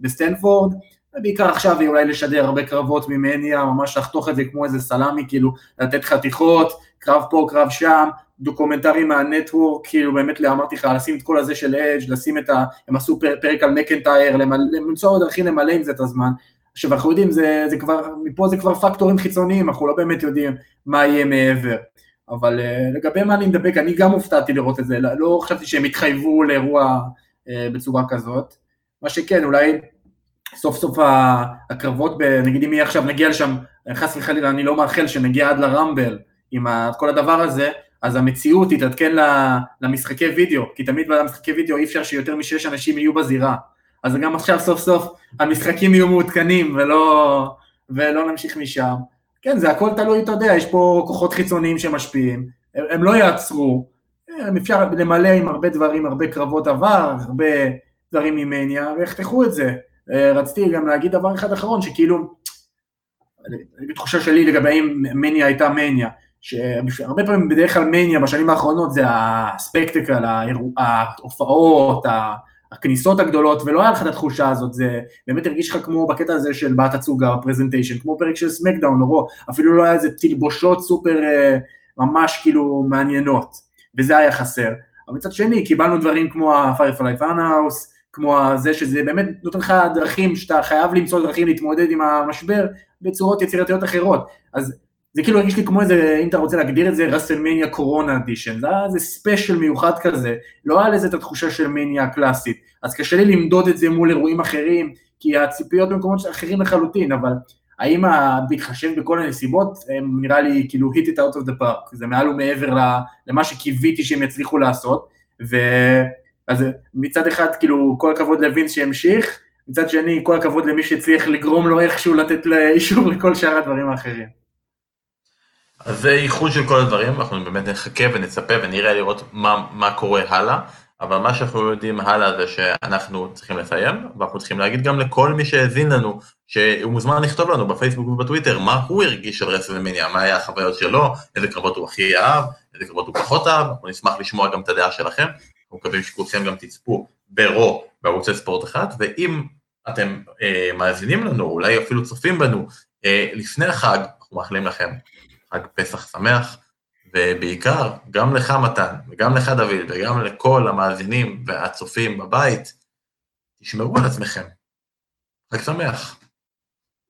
בסטמפורד, ובעיקר עכשיו אולי לשדר הרבה קרבות ממניה, ממש לחתוך את זה כמו איזה סלאמי, כאילו לתת חתיכות, קרב פה, קרב שם, דוקומנטרי מה network, כאילו באמת אמרתי לך, לשים את כל הזה של אדג', לשים את ה... הם עשו פרק על מקנטייר, למצוא דרכים למלא עם זה את הזמן. עכשיו אנחנו יודעים, זה, זה כבר, מפה זה כבר פקטורים חיצוניים, אנחנו לא באמת יודעים מה יהיה מעבר. אבל uh, לגבי מה אני מדבק, אני גם הופתעתי לראות את זה, לא, לא חשבתי שהם יתחייבו לאירוע uh, בצורה כזאת. מה שכן, אולי סוף סוף הקרבות, נגיד אם יהיה עכשיו, נגיע לשם, חס וחלילה, אני לא מאחל שנגיע עד לרמבל עם כל הדבר הזה, אז המציאות תתעדכן למשחקי וידאו, כי תמיד במשחקי וידאו אי אפשר שיותר משש אנשים יהיו בזירה. אז גם עכשיו סוף סוף המשחקים יהיו מעודכנים ולא, ולא נמשיך משם. כן, זה הכל תלוי, אתה יודע, יש פה כוחות חיצוניים שמשפיעים, הם, הם לא יעצרו, הם אפשר למלא עם הרבה דברים, הרבה קרבות עבר, הרבה דברים ממניה, ויחתכו את זה. אה, רציתי גם להגיד דבר אחד אחרון, שכאילו, בתחושה שלי לגבי אם מניה הייתה מניה, שהרבה פעמים בדרך כלל מניה בשנים האחרונות זה הספקטקל, ההופעות, הכניסות הגדולות, ולא היה לך את התחושה הזאת, זה באמת הרגיש לך כמו בקטע הזה של התצוגה, ה presentation, כמו פרק של סמקדאון, או אפילו לא היה איזה תלבושות סופר אה, ממש כאילו מעניינות, וזה היה חסר. אבל מצד שני, קיבלנו דברים כמו ה-Firefly Funhouse, כמו זה שזה באמת נותן לך דרכים, שאתה חייב למצוא דרכים להתמודד עם המשבר בצורות יצירתיות אחרות. אז זה כאילו הרגיש לי כמו איזה, אם אתה רוצה להגדיר את זה, רסלמניה קורונה edition, זה היה איזה ספיישל מיוחד כזה, לא היה לזה את התחושה של מניה הקלאסית, אז קשה לי למדוד את זה מול אירועים אחרים, כי הציפיות במקומות אחרים לחלוטין, אבל האם בהתחשב בכל הנסיבות, הם נראה לי כאילו hit it out of the park, זה מעל ומעבר למה שקיוויתי שהם יצליחו לעשות, ו... אז מצד אחד כאילו כל הכבוד לווינס שהמשיך, מצד שני כל הכבוד למי שהצליח לגרום לו איכשהו לתת אישור לכל שאר הדברים האחרים. אז זה איחוד של כל הדברים, אנחנו באמת נחכה ונצפה ונראה לראות מה, מה קורה הלאה, אבל מה שאנחנו יודעים הלאה זה שאנחנו צריכים לסיים, ואנחנו צריכים להגיד גם לכל מי שהאזין לנו, שהוא מוזמן לכתוב לנו בפייסבוק ובטוויטר מה הוא הרגיש על רסלמניה, מה היה החוויות שלו, איזה קרבות הוא הכי אהב, איזה קרבות הוא פחות אהב, אנחנו נשמח לשמוע גם את הדעה שלכם, אנחנו מקווים שכולכם גם תצפו ברו בערוצי ספורט אחד, ואם אתם אה, מאזינים לנו, אולי אפילו צופים בנו, אה, לפני החג, אנחנו מאחלים לכם חג פסח שמח, ובעיקר, גם לך מתן, וגם לך דוד, וגם לכל המאזינים והצופים בבית, תשמרו על עצמכם. חג שמח.